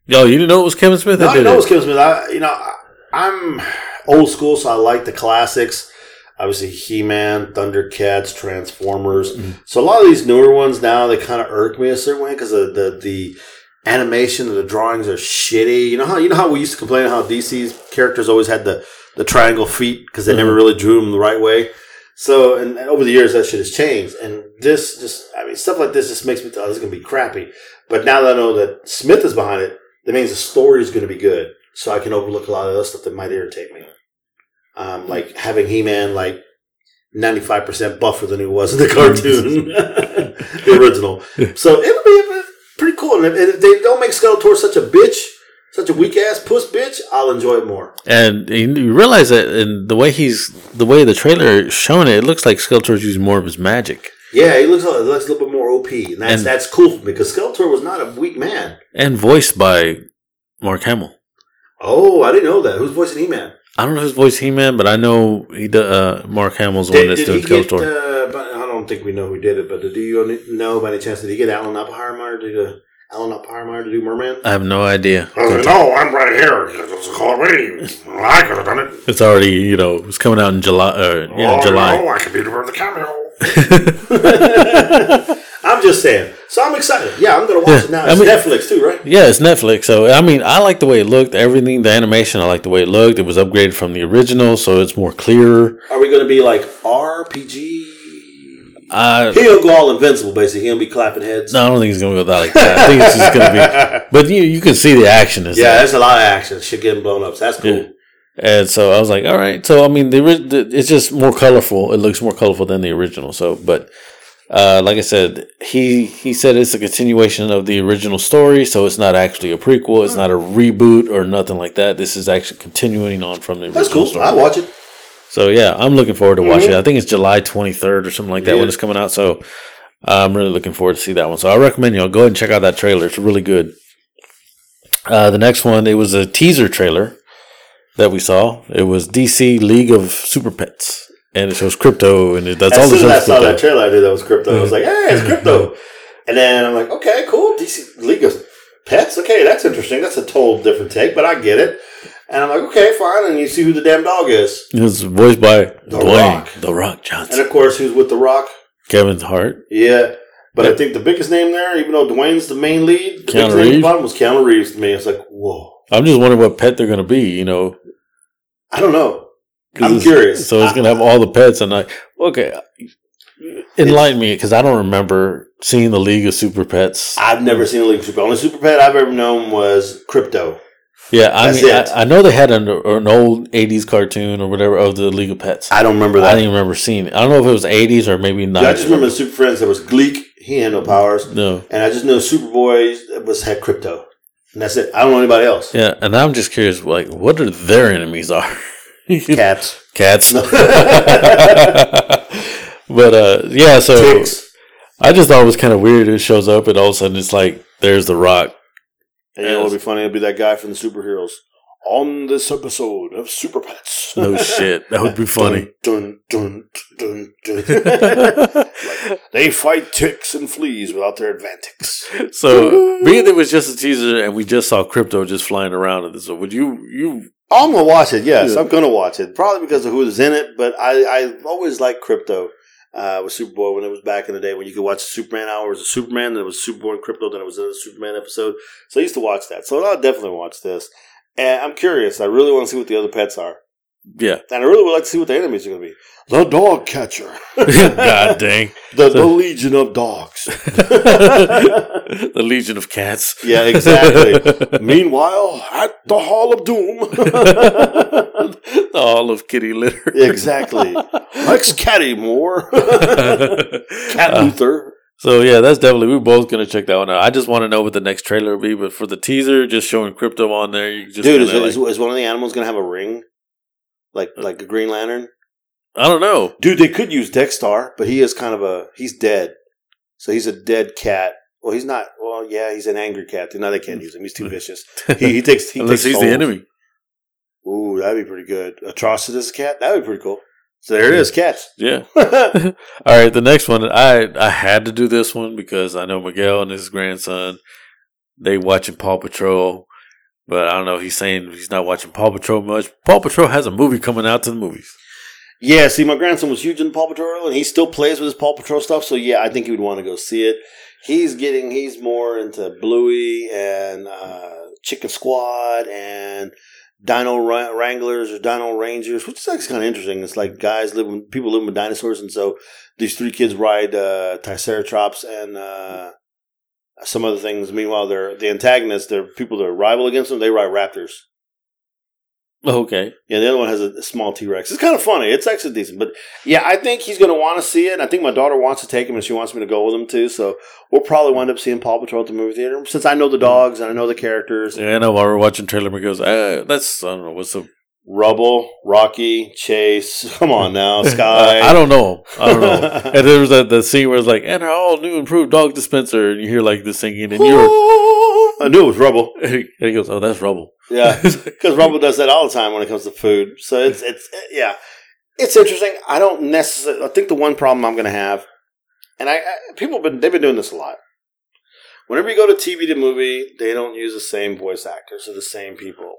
Yo, you didn't know it was Kevin Smith? No, I didn't know it? was Kevin Smith. I, you know, I, I'm old school, so I like the classics. Obviously, He Man, Thundercats, Transformers. Mm-hmm. So a lot of these newer ones now they kind of irk me a certain way because the, the the animation and the drawings are shitty. You know how you know how we used to complain how DC's characters always had the the triangle feet because they never Mhm. really drew them the right way. So and, and over the years that shit has changed. And this just I mean stuff like this just makes me thought this is gonna be crappy. But now that I know that Smith is behind it, that means the story is going to be good. So I can overlook a lot of the other stuff that might irritate me. Um, like having He Man like ninety five percent buffer than he was in the cartoon, *laughs* *laughs* the original. So it'll be pretty cool. And if, they don't make Skeletor such a bitch, such a weak ass puss bitch, I'll enjoy it more. And you realize that in the way he's the way the trailer is showing it, it looks like Skeletor's using more of his magic. Yeah, he looks he looks a little bit more OP, and that's And- that's cool for me because Skeletor was not a weak man. And voiced by Mark Hamill. Oh, I didn't know that. Who's voicing He Man? I don't know his voice He Man, but I know he do, uh, Mark Hamill's the one Did, that's did doing he get? Uh, but I don't think we know who did it. But do you know by any chance did he get Alan Oppenheimer to do Alan Oppenheimer to do Merman? I have no idea. no, I'm right here. It's called me. I could have done it. It's already you know it's coming out in July. Uh, yeah, oh, July. No, I could be the cameo. *laughs* *laughs* Just saying. So I'm excited. Yeah, I'm gonna watch Yeah, it now. I It's mean- Netflix too, right? Yeah, it's Netflix. So I mean, I like the way it looked. Everything, the animation, I like the way it looked. It was upgraded from the original, so it's more clear. Are we gonna be like RPG? Uh, He'll go all invincible, basically. He'll be clapping heads. no, I don't think he's gonna go that like that. I think it's just gonna be. *laughs* But you you can see the action is Yeah, there. there's a lot of action. Shit getting blown up. So that's cool. Yeah. And so I was like, all right. So I mean, the, the it's just more colorful. It looks more colorful than the original. So, but uh, like I said, he he said it's a continuation of the original story. So it's not actually a prequel. It's not a reboot or nothing like that. This is actually continuing on from the original That's cool. story. I'll watch it. So yeah, I'm looking forward to Mm-hmm. watching. it. I think it's July 23rd or something like that Yeah. when it's coming out. So I'm really looking forward to see that one. So I recommend you know go ahead and check out that trailer. It's really good. Uh, the next one, it was a teaser trailer that we saw. It was DC League of Super Pets, and it shows Krypto, and it, that's all As the soon as I saw that trailer, I knew that was Krypto. I was like, hey, it's Krypto. And then I'm like, okay, cool. DC League of Pets. Okay, that's interesting. That's a total different take, but I get it. And I'm like, okay, fine. And you see who the damn dog is. It's voiced by Dwayne Rock. The Rock Johnson, And of course, who's with The Rock? Kevin Hart. Yeah. But I think the biggest name there, even though Dwayne's the main lead, the Keanu biggest name at the bottom was Keanu Reeves to me. It's like, whoa. I'm just wondering what pet they're gonna be. You know, I don't know. I'm it's- curious. So it's gonna have all the pets, and like, okay, enlighten me because I don't remember seeing the League of Super Pets. I've never seen the League of Super. Only super pet I've ever known was Krypto. Yeah, I That's mean. I, I know they had an, an old '80s cartoon or whatever of the League of Pets. I, don't remember that. I didn't even remember seeing it. I don't know if it was '80s or maybe '90s. I just remember the Super Friends. There was Gleek. He had no powers. No, And I just know Superboy was had Krypto. And that's it. I don't know anybody else. yeah, and I'm just curious, like, what are their enemies are? *laughs* *laughs* Cats. Cats. *laughs* *laughs* but uh, yeah, so Ticks. I just thought it was kind of weird. It shows up, and all of a sudden it's like there's the Rock. And what would be funny? It'll be that guy from the superheroes. On this episode of Super Pets. No shit, that would be funny. Dun, dun, dun, dun, dun. they fight ticks and fleas without their advantage. So being that it was just a teaser and we just saw Krypto just flying around in this, so would you you I'm gonna watch it. Yes, Yeah. I'm gonna watch it. Probably because of who's in it. But I, I've always liked Krypto. Uh, with Superboy when it was back in the day when you could watch Superman hours of Superman, then it was Superboy and Krypto, then it was another Superman episode. So I used to watch that. So I'll definitely watch this. And I'm curious. I really want to see what the other pets are. Yeah? And I really would like to see what the enemies are going to be. The dog catcher. *laughs* God dang, The, the legion of dogs. *laughs* the Legion of Cats. yeah, exactly. *laughs* Meanwhile, at the Hall of Doom. the Hall of kitty litter. exactly. Lex Cattymore. Cat Uh, Luther. so yeah, that's definitely we're both gonna check that one out. I just want to know what the next trailer will be, but for the teaser, just showing Krypto on there, you just Dude, is, kinda is, is one of the animals going to have a ring? Like uh, like a Green Lantern? I don't know. Dude, they could use Dex-Starr, but he is kind of a. He's dead. So he's a dead cat. Well, he's not. Well, yeah, he's an angry cat. No, they can't use him. He's too *laughs* vicious. He, he takes. He Unless takes he's the enemy. Ooh, that'd be pretty good. Atrocitus cat? That'd be pretty cool. So there it is, cats. Yeah. *laughs* *laughs* All right, the next one. I I had to do this one because I know Miguel and his grandson they watching Paw Patrol, but I don't know. He's saying he's not watching Paw Patrol much. Paw Patrol has a movie coming out to the movies. yeah, see, my grandson was huge in Paw Patrol, and he still plays with his Paw Patrol stuff. So yeah, I think he would want to go see it. He's getting. He's more into Bluey and uh, Chicken Squad and Dino Wranglers or Dino Rangers, which is actually kind of interesting. It's like guys living, people living with dinosaurs, and so these three kids ride uh, Triceratops and uh, some other things. Meanwhile, they're the antagonists. They're people that are rival against them. They ride raptors. Okay. Yeah, the other one has a, a small T Rex. It's kind of funny. It's actually decent, but yeah, I think he's going to want to see it. And I think my daughter wants to take him, and she wants me to go with him too. So we'll probably wind up seeing Paw Patrol at the movie theater since I know the dogs and I know the characters. Yeah, I know. While we're watching trailer, Miguel's uh, that's I don't know what's the Rubble, Rocky, Chase. *laughs* Come on now, *laughs* Sky. I don't know. I don't know. *laughs* and there was that the scene where it's like, and our all new improved dog dispenser, and you hear like the singing, and you're I knew it was Rubble. and he goes, oh, that's rubble. Yeah, because Rubble does that all the time when it comes to food. So it's it's yeah, it's interesting. I don't necessarily. I think the one problem I'm going to have, and I, I people have been they've been doing this a lot. Whenever you go to TV to movie, they don't use the same voice actors or the same people,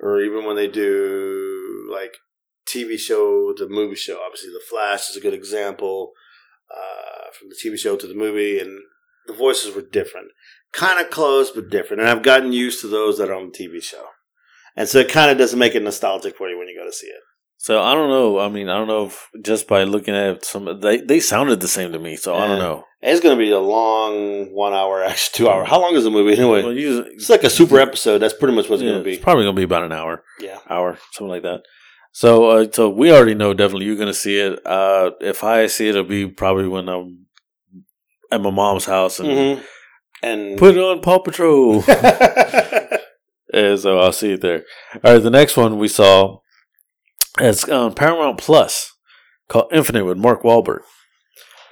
or even when they do like TV show to movie show. Obviously, The Flash is a good example uh, from the TV show to the movie, and the voices were different kind of close but different. And I've gotten used to those that are on the TV show. And so it kind of doesn't make it nostalgic for you when you go to see it. So I don't know. I mean, I don't know if just by looking at some, they they sounded the same to me. So I don't Yeah. know. It's going to be a long one hour, *laughs* actually two hour. How long is the movie anyway? Well, usually, It's like a super episode. That's pretty much what's yeah, going to It's be. probably gonna be about an hour, Yeah. hour, something like that. So, uh, so we already know definitely you're gonna see it. Uh, if I see it, it'll be probably when I'm at my mom's house and hmm And put it on Paw Patrol. *laughs* and so I'll see it there. All right, the next one we saw It's on Paramount Plus called Infinite with Mark Wahlberg.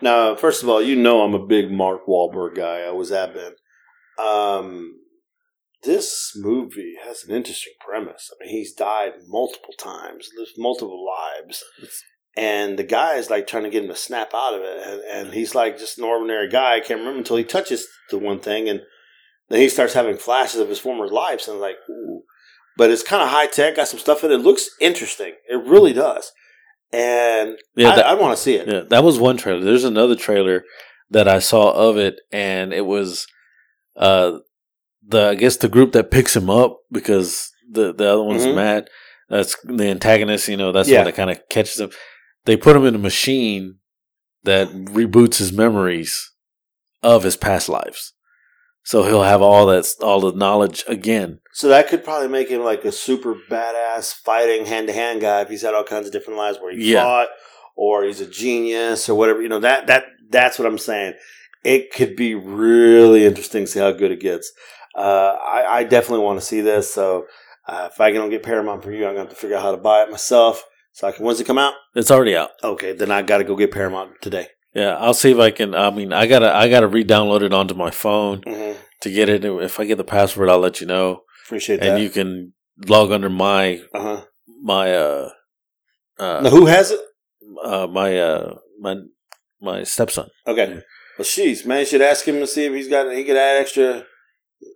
Now, first of all, you know I'm a big Mark Wahlberg guy. I was have been. Um, this movie has an interesting premise. I mean, he's died multiple times, lived multiple lives, and the guy is like trying to get him to snap out of it. And, and he's like just an ordinary guy. I can't remember until he touches the one thing, and then he starts having flashes of his former lives, and like, ooh. But it's kind of high tech, got some stuff in it. It looks interesting. It really does. And Yeah, I, that- I want to see it. Yeah, that was one trailer. There's another trailer that I saw of it, and it was uh the I guess the group that picks him up because the the other one's Mhm. mad. That's the antagonist. You know, that's the Yeah. one that kind of catches him. They put him in a machine that reboots his memories of his past lives, so he'll have all that all the knowledge again. So that could probably make him like a super badass fighting hand to hand guy if he's had all kinds of different lives where he Yeah. fought or he's a genius or whatever. You know that that that's what I'm saying. It could be really interesting to see how good it gets. Uh, I, I definitely want to see this. So uh, if I can get Paramount for you, I'm gonna have to figure out how to buy it myself. So I can. When's it come out? It's already out. Okay, then I got to go get Paramount today. Yeah, I'll see if I can. I mean, I gotta I gotta re-download it onto my phone Mm-hmm. to get it. If I get the password, I'll let you know. Appreciate and that. And you can log under my uh huh. my uh uh, Now who has it? uh my uh my my stepson. Okay. Well, sheesh, man, you should ask him to see if he's got he could add extra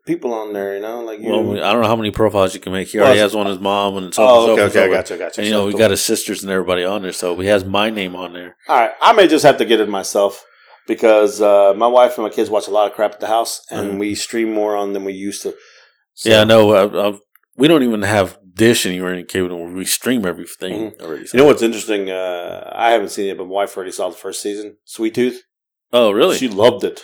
people on there. You know, like you. Well, I don't know how many profiles you can make. He Well, already has one his mom and so on oh, and so okay, forth. I So, got you, I got you. And you know, we So- got his sisters and everybody on there, so he has my name on there. All right, I may just have to get it myself because uh, my wife and my kids watch a lot of crap at the house, and Mhm. we stream more on than we used to. So- yeah, no, I, I, we don't even have dish anywhere in cable. We stream everything already. Mm-hmm. so- You know what's interesting? Uh, I haven't seen it, but my wife already saw the first season. Sweet Tooth. oh, really? She loved it.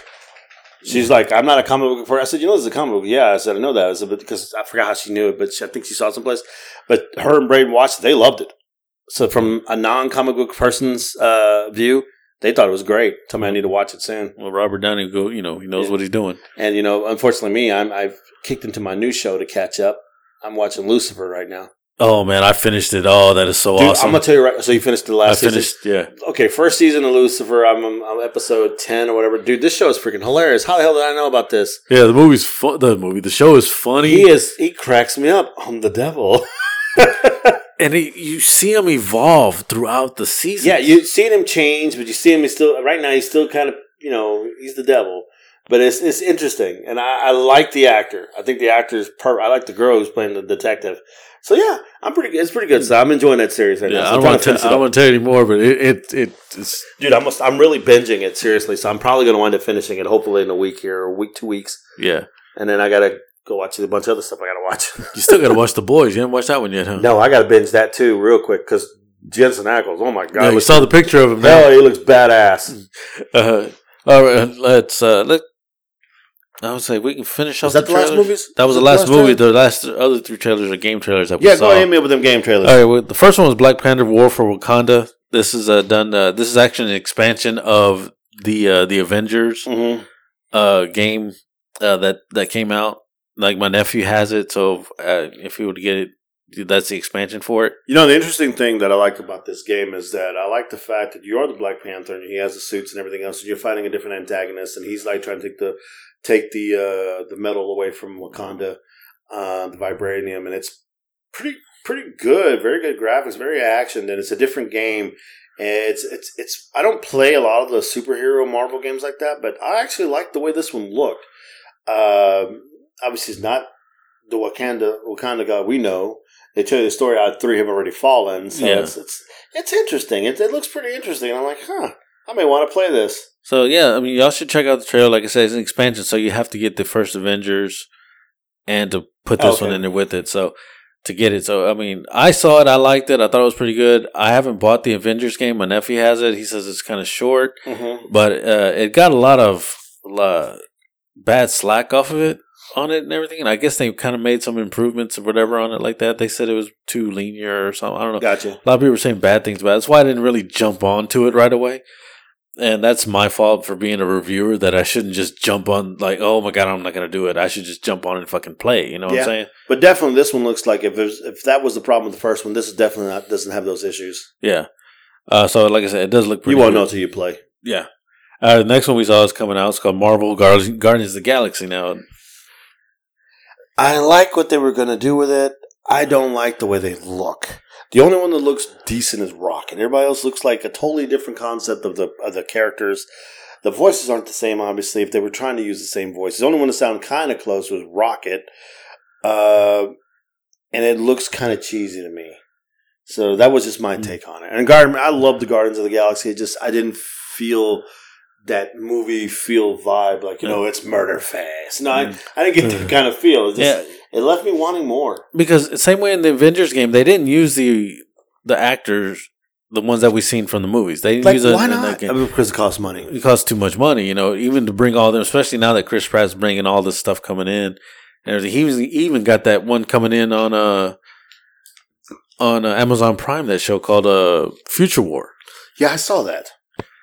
She's like, I'm not a comic book person. I said, you know, this is a comic book. Yeah, I said, I know that. I said, but because I forgot how she knew it, but she, I think she saw it someplace. But her and Braden watched it. They loved it. So from a non comic book person's uh, view, they thought it was great. Tell me I need to watch it soon. well, Robert Downey, go. You know, he knows Yeah. what he's doing. And you know, unfortunately, me, I'm I've kicked into my new show to catch up. I'm watching Lucifer right now. Oh man, I finished it. Oh, that is so Dude, awesome. I'm gonna tell you right. So you finished the I last season? finished. Yeah, Okay, first season of Lucifer. I'm, I'm, I'm episode ten or whatever. Dude, this show is freaking hilarious. How the hell did I know about this? yeah. The movie's fun. The movie, the show is funny. He is. He cracks me up. I'm the devil. *laughs* and he, you see him evolve throughout the season. yeah, you see him change, but you see him. He's still right now. He's still kind of you know he's the devil. But it's it's interesting, and I, I like the actor. I think the actor is per. I like the girl who's playing the detective. So yeah, I'm pretty. good. It's pretty good. So I'm enjoying that series right Yeah, now. So I I'm don't want to I it don't want to tell you anymore, but it, it, it it's Dude, I'm I'm really binging it seriously. So I'm probably going to wind up finishing it hopefully in a week here, or week, two weeks, yeah. and then I gotta go watch a bunch of other stuff. I gotta watch. *laughs* You still got to watch the boys. You haven't watched that one yet, huh? no, I gotta binge that too, real quick, because Jensen Ackles. Oh my god, Yeah, looks- saw the picture of him. hell, he looks badass. Uh, all right, let's uh, let. I would say we can finish off. Was that the last trailers. movies? That was the Was last that the movie. last The last other three trailers are game trailers that we Yeah, saw. go ahead and hit me with them game trailers. All right, well, the first one was Black Panther: War for Wakanda. This is uh, done. Uh, this is actually an expansion of the uh, the Avengers hmm uh, game uh, that that came out. Like my nephew has it, so uh, if he were to get it, that's the expansion for it. You know, the interesting thing that I like about this game is that I like the fact that you are the Black Panther and he has the suits and everything else, and you're fighting a different antagonist, and he's like trying to take the take the uh, the metal away from Wakanda, uh, the vibranium, and it's pretty pretty good, very good graphics, very action, and it's a different game. And it's it's it's. I don't play a lot of the superhero Marvel games like that, but I actually like the way this one looked. Um, obviously, it's not the Wakanda Wakanda guy we know they tell you the story how three have already fallen. So Yeah. it's, it's it's interesting. It, it looks pretty interesting. And I'm like, huh, I may want to play this. So yeah, I mean, y'all should check out the trailer. Like I said, it's an expansion, so you have to get the first Avengers and to put this Okay. one in there with it. So to get it, so I mean, I saw it, I liked it, I thought it was pretty good. I haven't bought the Avengers game. My nephew has it. He says it's kind of short, Mm-hmm. but uh, it got a lot of uh, bad slack off of it on it and everything. And I guess they kind of made some improvements or whatever on it like that. They said it was too linear or something. I don't know. Gotcha. A lot of people were saying bad things about it. That's why I didn't really jump onto it right away. And that's my fault for being a reviewer that I shouldn't just jump on like, oh my god, I'm not gonna do it. I should just jump on and fucking play. You know what Yeah. I'm saying? But definitely, this one looks like if there's if that was the problem with the first one, this is definitely not doesn't have those issues. Yeah. Uh, so like I said, it does look pretty. you won't good. know until you play. Yeah. Uh, the next one we saw is coming out. It's called Marvel Guardians, Guardians of the Galaxy. Now, I like what they were going to do with it. I don't like the way they look. The only one that looks decent is Rock, and everybody else looks like a totally different concept of the of the characters. The voices aren't the same, obviously. If they were trying to use the same voices, the only one that sounded kind of close was Rocket, uh, and it looks kind of cheesy to me. So that was just my hmm. take on it. And Guardian, I love the Guardians of the Galaxy. It just I didn't feel that movie feel vibe like you know it's murder face. No, I, hmm. I didn't get that hmm. kind of feel. It just, Yeah. It left me wanting more. because same way in the Avengers game, they didn't use the the actors, the ones that we've seen from the movies. They didn't Like use why not? that I mean, because it costs money. it costs too much money, you know, even to bring all them, especially now that Chris Pratt's bringing all this stuff coming in and everything. He, was, he even got that one coming in on uh on uh, Amazon Prime, that show called uh Future War. Yeah, I saw that.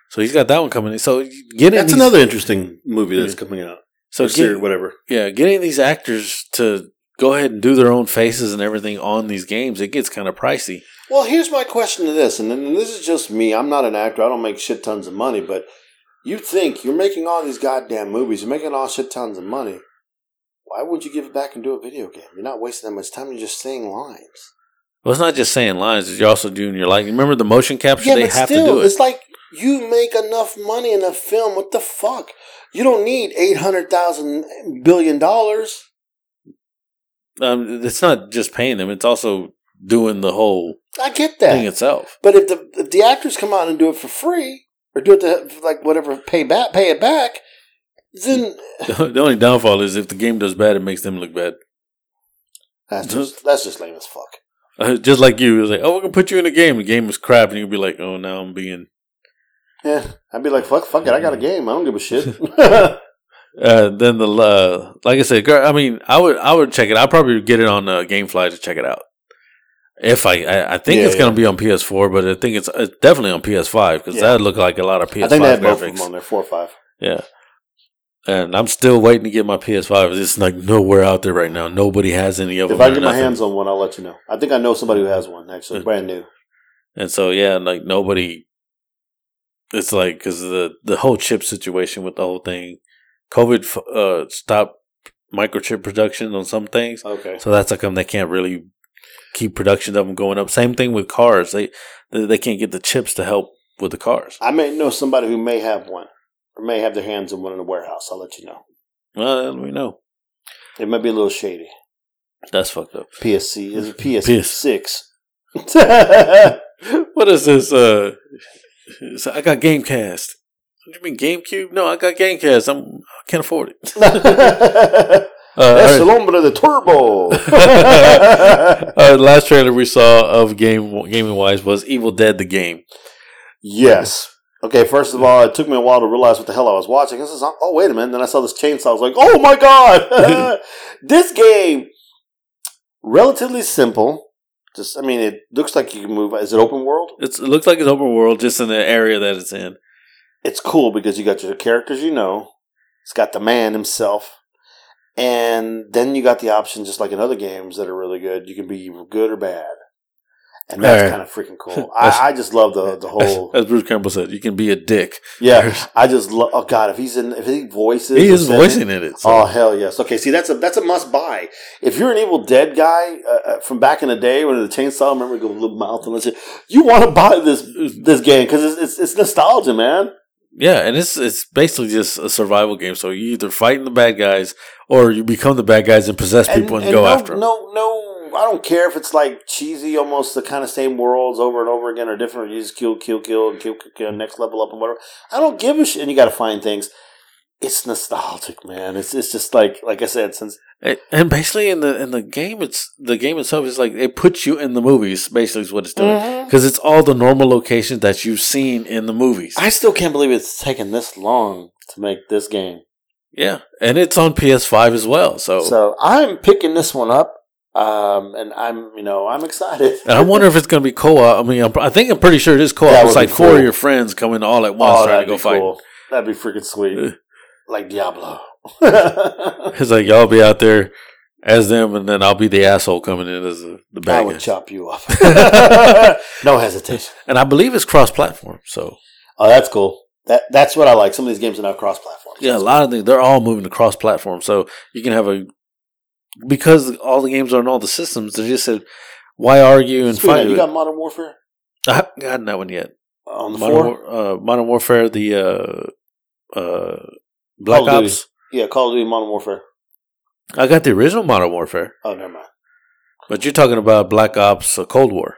So he's got that one coming in. So getting That's these, another interesting movie that's coming out. so get- whatever. yeah, getting these actors to go ahead and do their own faces and everything on these games, it gets kind of pricey. Well, here's my question to this, and, this is just me. I'm not an actor. I don't make shit tons of money, but you think you're making all these goddamn movies, you're making all shit tons of money. Why would you give it back and do a video game? You're not wasting that much time. You're just saying lines. Well, it's not just saying lines; you're also doing your like. Remember the motion capture? they have to do it. it's like you make enough money in a film. What the fuck? You don't need eight hundred thousand billion dollars. Um, it's not just paying them; it's also doing the whole I get that. thing itself. But if the if the actors come out and do it for free or do it to like whatever pay back pay it back, then *laughs* the only downfall is if the game does bad, it makes them look bad. that's just that's just lame as fuck. Uh, just like you, it's like, oh, we're gonna put you in a game. The game is crap, and you'll be like, oh, now I'm being. Yeah, I'd be like fuck fuck it. I got a game. I don't give a shit. *laughs* *laughs* Uh, then the uh, like I said, I mean, I would I would check it. I'll probably get it on uh, GameFly to check it out. If I I, I think Yeah, it's gonna be on PS4, but I think it's, it's definitely on PS5 because Yeah. that would look like a lot of PS5 I think they had both of them on there, four or five. Yeah. And I'm still waiting to get my PS5. It's like nowhere out there right now. Nobody has any of If them. If I get my nothing. hands on one, I'll let you know. I think I know somebody who has one actually, brand new. And so yeah, like nobody. It's like because the the whole chip situation with the whole thing, COVID uh stopped microchip production on some things, Okay. so that's like um, they can't really keep production of them going up. Same thing with cars; they they, can't get the chips to help with the cars. I may know somebody who may have one or may have their hands on one in a warehouse. I'll let you know. Well, we know It might be a little shady. that's fucked up. PSC is it PS six. *laughs* what is this? Uh, I got Gamecast. What do you mean GameCube? No, I got Gamecast. I'm can't afford it. *laughs* Uh, right. el hombre de turbo. *laughs* *laughs* uh, the last trailer we saw of game gaming wise was Evil Dead the game. yes. Okay, first of all, it took me a while to realize what the hell I was watching. This is oh wait a minute. Then I saw this chainsaw. I was like, oh my god, this game relatively simple. Just I mean, it looks like you can move. Is it open world? It's, it looks like it's open world, just in the area that it's in. It's cool because you got your characters you know. It's got the man himself. And then you got the option, just like in other games that are really good. You can be good or bad, and that's Alright. kind of freaking cool. *laughs* I, I just love the *laughs* the whole. As Bruce Campbell said, you can be a dick. Yeah, I just love. Oh God, if he's in, if he voices, He is voicing in it. so- Oh hell yes. Okay, see that's a that's a must buy. If you're an Evil Dead guy uh, uh, from back in the day when the chainsaw, remember go little mouth and let's you want to buy this this game because it's, it's it's nostalgia, man. Yeah, and it's it's basically just a survival game. So you either fighting the bad guys or you become the bad guys and possess people and, go no, after them. No, no, I don't care if it's like cheesy, almost the kind of same worlds over and over again, or different. You just kill, kill, kill, and kill, kill, kill, next level up and whatever. I don't give a shit. And you got to find things. It's nostalgic, man. It's it's just like like I said, since And- And basically, in the in the game, it's the game itself is like it puts you in the movies. Basically, is what it's doing because it's all the normal locations that you've seen in the movies. I still can't believe it's taken this long to make this game. yeah, and it's on PS5 as well. So, So I'm picking this one up Um, and I'm, you know, I'm excited. And I wonder if it's going to be co-op. I mean, I'm, I think I'm pretty sure it is co-op. It's like be four of your friends coming all at once Oh, trying that'd to go be fight. cool. That'd be freaking sweet, Uh. like Diablo. *laughs* It's like y'all be out there as them, and then I'll be the asshole coming in as the, the I would guy. chop you up. *laughs* no hesitation. And I believe it's cross-platform. So Oh, that's cool. That that's what I like. Some of these games are now cross-platform. yeah, a lot of things they're all moving to cross-platform. So you can have a because all the games are on all the systems. They just said, why argue and Speaking of, fight? you got? Modern Warfare I haven't gotten that one yet. on the Modern. War, uh, Modern Warfare, the uh, uh, Black Call of Duty. Ops. Yeah, Call of Duty Modern Warfare. I got the original Modern Warfare, Oh, never mind. but you're talking about Black Ops uh, Cold War.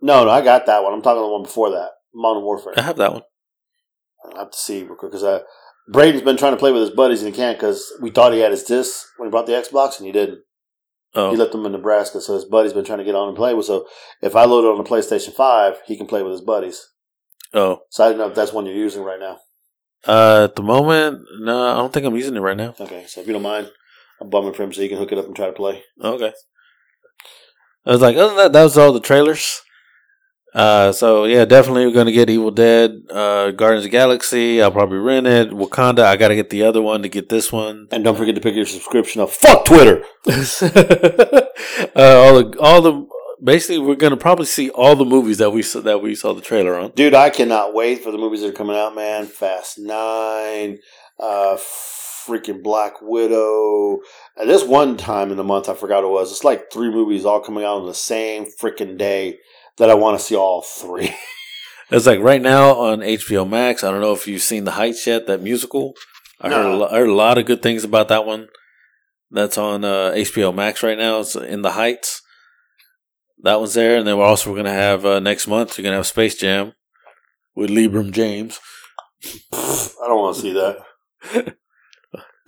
No, no, I got that one. I'm talking the one before that, Modern Warfare. I have that one. I'll have to see real quick because uh, Braden's been trying to play with his buddies and he can't because we thought he had his disc when he brought the Xbox and he didn't. Oh. He left them in Nebraska, so his buddy's been trying to get on and play with. So if I load it on the PlayStation Five, he can play with his buddies. oh. So I don't know if that's one you're using right now. Uh, at the moment, no, I don't think I'm using it right now. Okay, so if you don't mind, I'm bumming for him so you can hook it up and try to play. Okay. I was like, other than that, that was all the trailers. Uh, so yeah, definitely we're gonna get Evil Dead, uh, Guardians of the Galaxy. I'll probably rent it. Wakanda. I gotta get the other one to get this one. And don't forget to pick your subscription up. Fuck Twitter. *laughs* uh, all the all the basically we're gonna probably see all the movies that we saw, that we saw the trailer on. Dude, I cannot wait for the movies that are coming out, man. Fast Nine, uh, freaking Black Widow. And this one time in the month, I forgot what it was. It's like three movies all coming out on the same freaking day that I want to see all three. *laughs* It's like right now on HBO Max. I don't know if you've seen The Heights yet, that musical. I heard, a No. I heard a lot of good things about that one. That's on uh, HBO Max right now. It's in The Heights. That one's there, and then we're also going to have uh, next month. We're going to have Space Jam with LeBron James. I don't want to see that.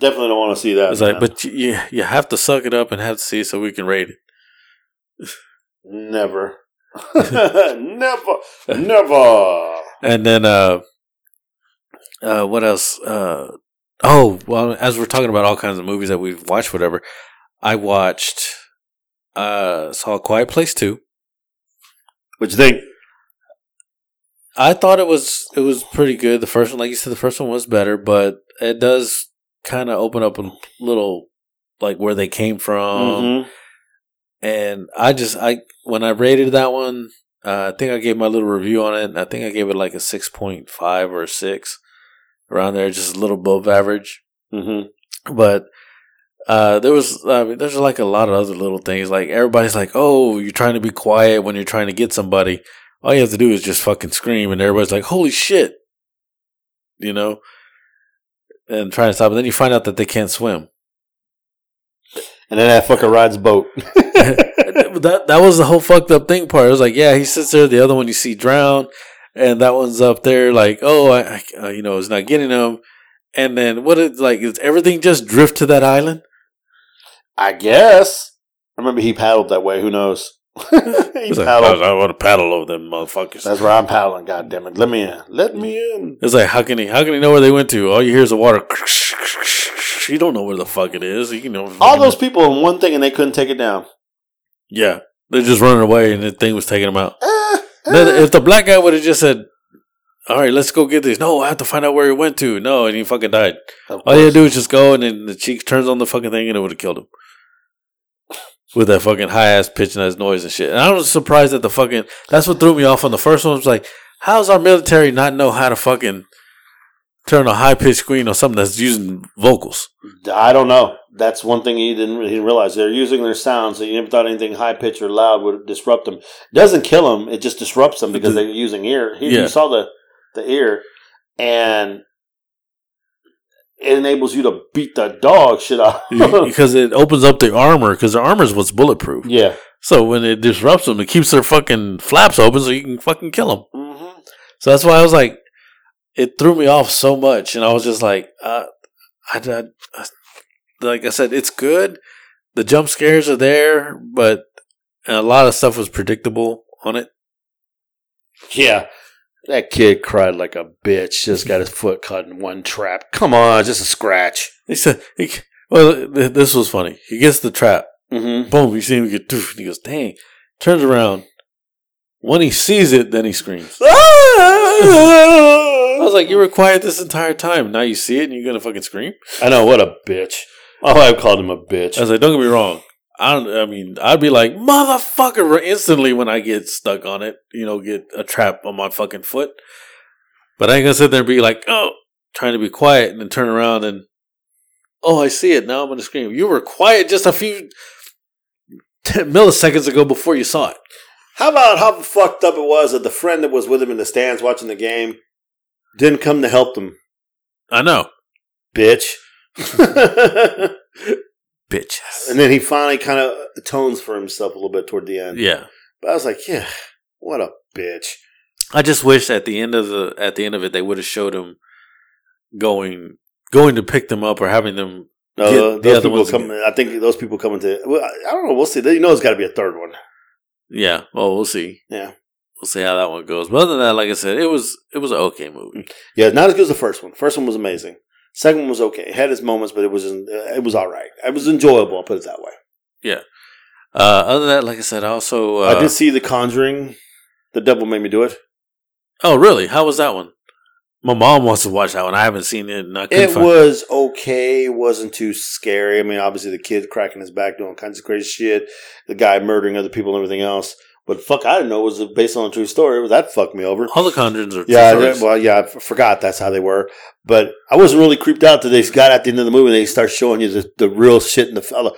Definitely don't want to see that. It's like, but you, you you have to suck it up and have to see so we can rate it. never, *laughs* *laughs* never, never. And then, uh, uh, what else? Uh, oh, well, as we're talking about all kinds of movies that we've watched, whatever, I watched, uh, saw Quiet Place 2. What you think? I thought it was, it was pretty good. The first one, like you said, the first one was better, but it does kind of open up a little, like where they came from. Mhm. And I just, I, when I rated that one, uh, I think I gave my little review on it. I think I gave it like a 6.5 or 6 around there, just a little above average. Mhm. but uh, there was I mean, there's like a lot of other little things. Like everybody's like, "Oh, you're trying to be quiet when you're trying to get somebody." All you have to do is just fucking scream, and everybody's like, "Holy shit!" You know, and trying to stop. And then you find out that they can't swim. And then that fucker rides boat. *laughs* that that was the whole fucked up thing part. It was like, yeah, he sits there. The other one you see drown, and that one's up there. Like, oh, I, I uh, you know, it's not getting him. And then what? It like, is everything just drift to that island? I guess. I remember he paddled that way. Who knows? *laughs* he It's like, paddled. I, want to paddle over them motherfuckers. That's where I'm paddling. God damn it! Let me in. Let me in. It's like how can he how can he know where they went to? All you hear is the water. *laughs* You don't know where the fuck it is. You know All those people in one thing, and they couldn't take it down. yeah, they're just running away, and the thing was taking them out. Then eh. if the black guy would have just said, "All right, let's go get this," no, I have to find out where he went to. No, and he fucking died. All you had to do is just go, and then the cheek turns on the fucking thing, and it would have killed him. With that fucking high ass pitch and ass noise and shit. And I was surprised that the fucking that's what threw me off on the first one. Was like, how's our military not know how to fucking turn a high pitched screen on something that's using vocals? I don't know. That's one thing he didn't he didn't realize. They're using their sounds. so you never thought anything high pitched or loud would disrupt them. It doesn't kill them; it just disrupts them because they're using ear. He, Yeah. You saw the the ear, and it enables you to beat the dog shit out. because it opens up the armor because the armor is what's bulletproof. yeah. So when it disrupts them, it keeps their fucking flaps open so you can fucking kill them. hmm So that's why I was like, it threw me off so much, and I was just like, uh, I, I, I- like I said, it's good. The jump scares are there, but a lot of stuff was predictable on it. Yeah. That kid cried like a bitch. Just got his foot caught in one trap. Come on, just a scratch. He said, he, well, th- this was funny. He gets the trap, Mm-hmm. Boom, you see him get doof, and he goes, dang. Turns around. When he sees it, then he screams. *laughs* I was like, you were quiet this entire time. Now you see it and you're gonna fucking scream? I know what a bitch. Oh, I called him a bitch. I was like, don't get me wrong. I don't. I mean, I'd be like, motherfucker, instantly when I get stuck on it. You know, get a trap on my fucking foot. But I ain't gonna sit there and be like, oh, trying to be quiet and then turn around and, oh, I see it. Now I'm gonna scream. You were quiet just a few 10 milliseconds ago before you saw it. How about how fucked up it was that the friend that was with him in the stands watching the game didn't come to help them, I know, bitch. *laughs* and then he finally kind of atones for himself a little bit toward the end. Yeah. But I was like, yeah, what a bitch. I just wish at the end of the at the end of it they would have showed him going going to pick them up or having them. No, Get those the other people ones come. I think those people coming to. Well, I I don't know. We'll see. You know, there's got to be a third one. Yeah, well, we'll see. Yeah. we'll see how that one goes. But other than that, like I said, it was it was an okay movie. Mm. Yeah, not as good as the first one. First one was amazing. Second one was okay. It had its moments, but it was uh, it was all right. It was enjoyable. I'll put it that way. Yeah. Uh, other than that, like I said, I also uh, I did see The Conjuring. The Devil Made Me Do It. Oh, really? How was that one? My mom wants to watch that one. I haven't seen it. And I It was okay. It wasn't too scary. I mean, obviously the kid cracking his back doing kinds of crazy shit. The guy murdering other people and everything else. But fuck, I didn't know it was based on a true story. That fucked me over. all the Conjurings are. Yeah, well, yeah, I forgot that's how they were. But I wasn't really creeped out till they got at the end of the movie and they start showing you the, the real shit in the fella.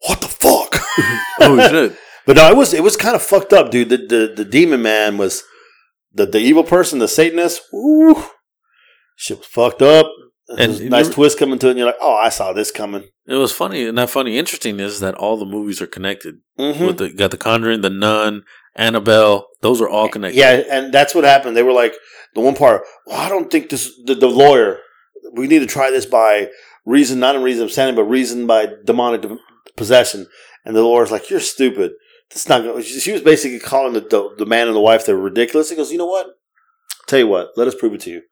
What the fuck? *laughs* oh *laughs* shit! But no, it was it was kind of fucked up, dude. The the, the demon man was the the evil person, the Satanist. Woo, shit was fucked up. And nice twist coming to it, and you're like, oh, I saw this coming. It was funny, and not funny. Interesting is that all the movies are connected. Mm-hmm. With the got the Conjuring, the Nun, Annabelle. Those are all connected. Yeah, and that's what happened. They were like the one part. Well, I don't think this. The, the lawyer. We need to try this by reason, not in reason of sanity, but reason by demonic de- possession. And the lawyer's like, "You're stupid. That's not." Gonna, she she was basically calling the, the the man and the wife they're ridiculous. He goes, "You know what? Tell you what. Let us prove it to you.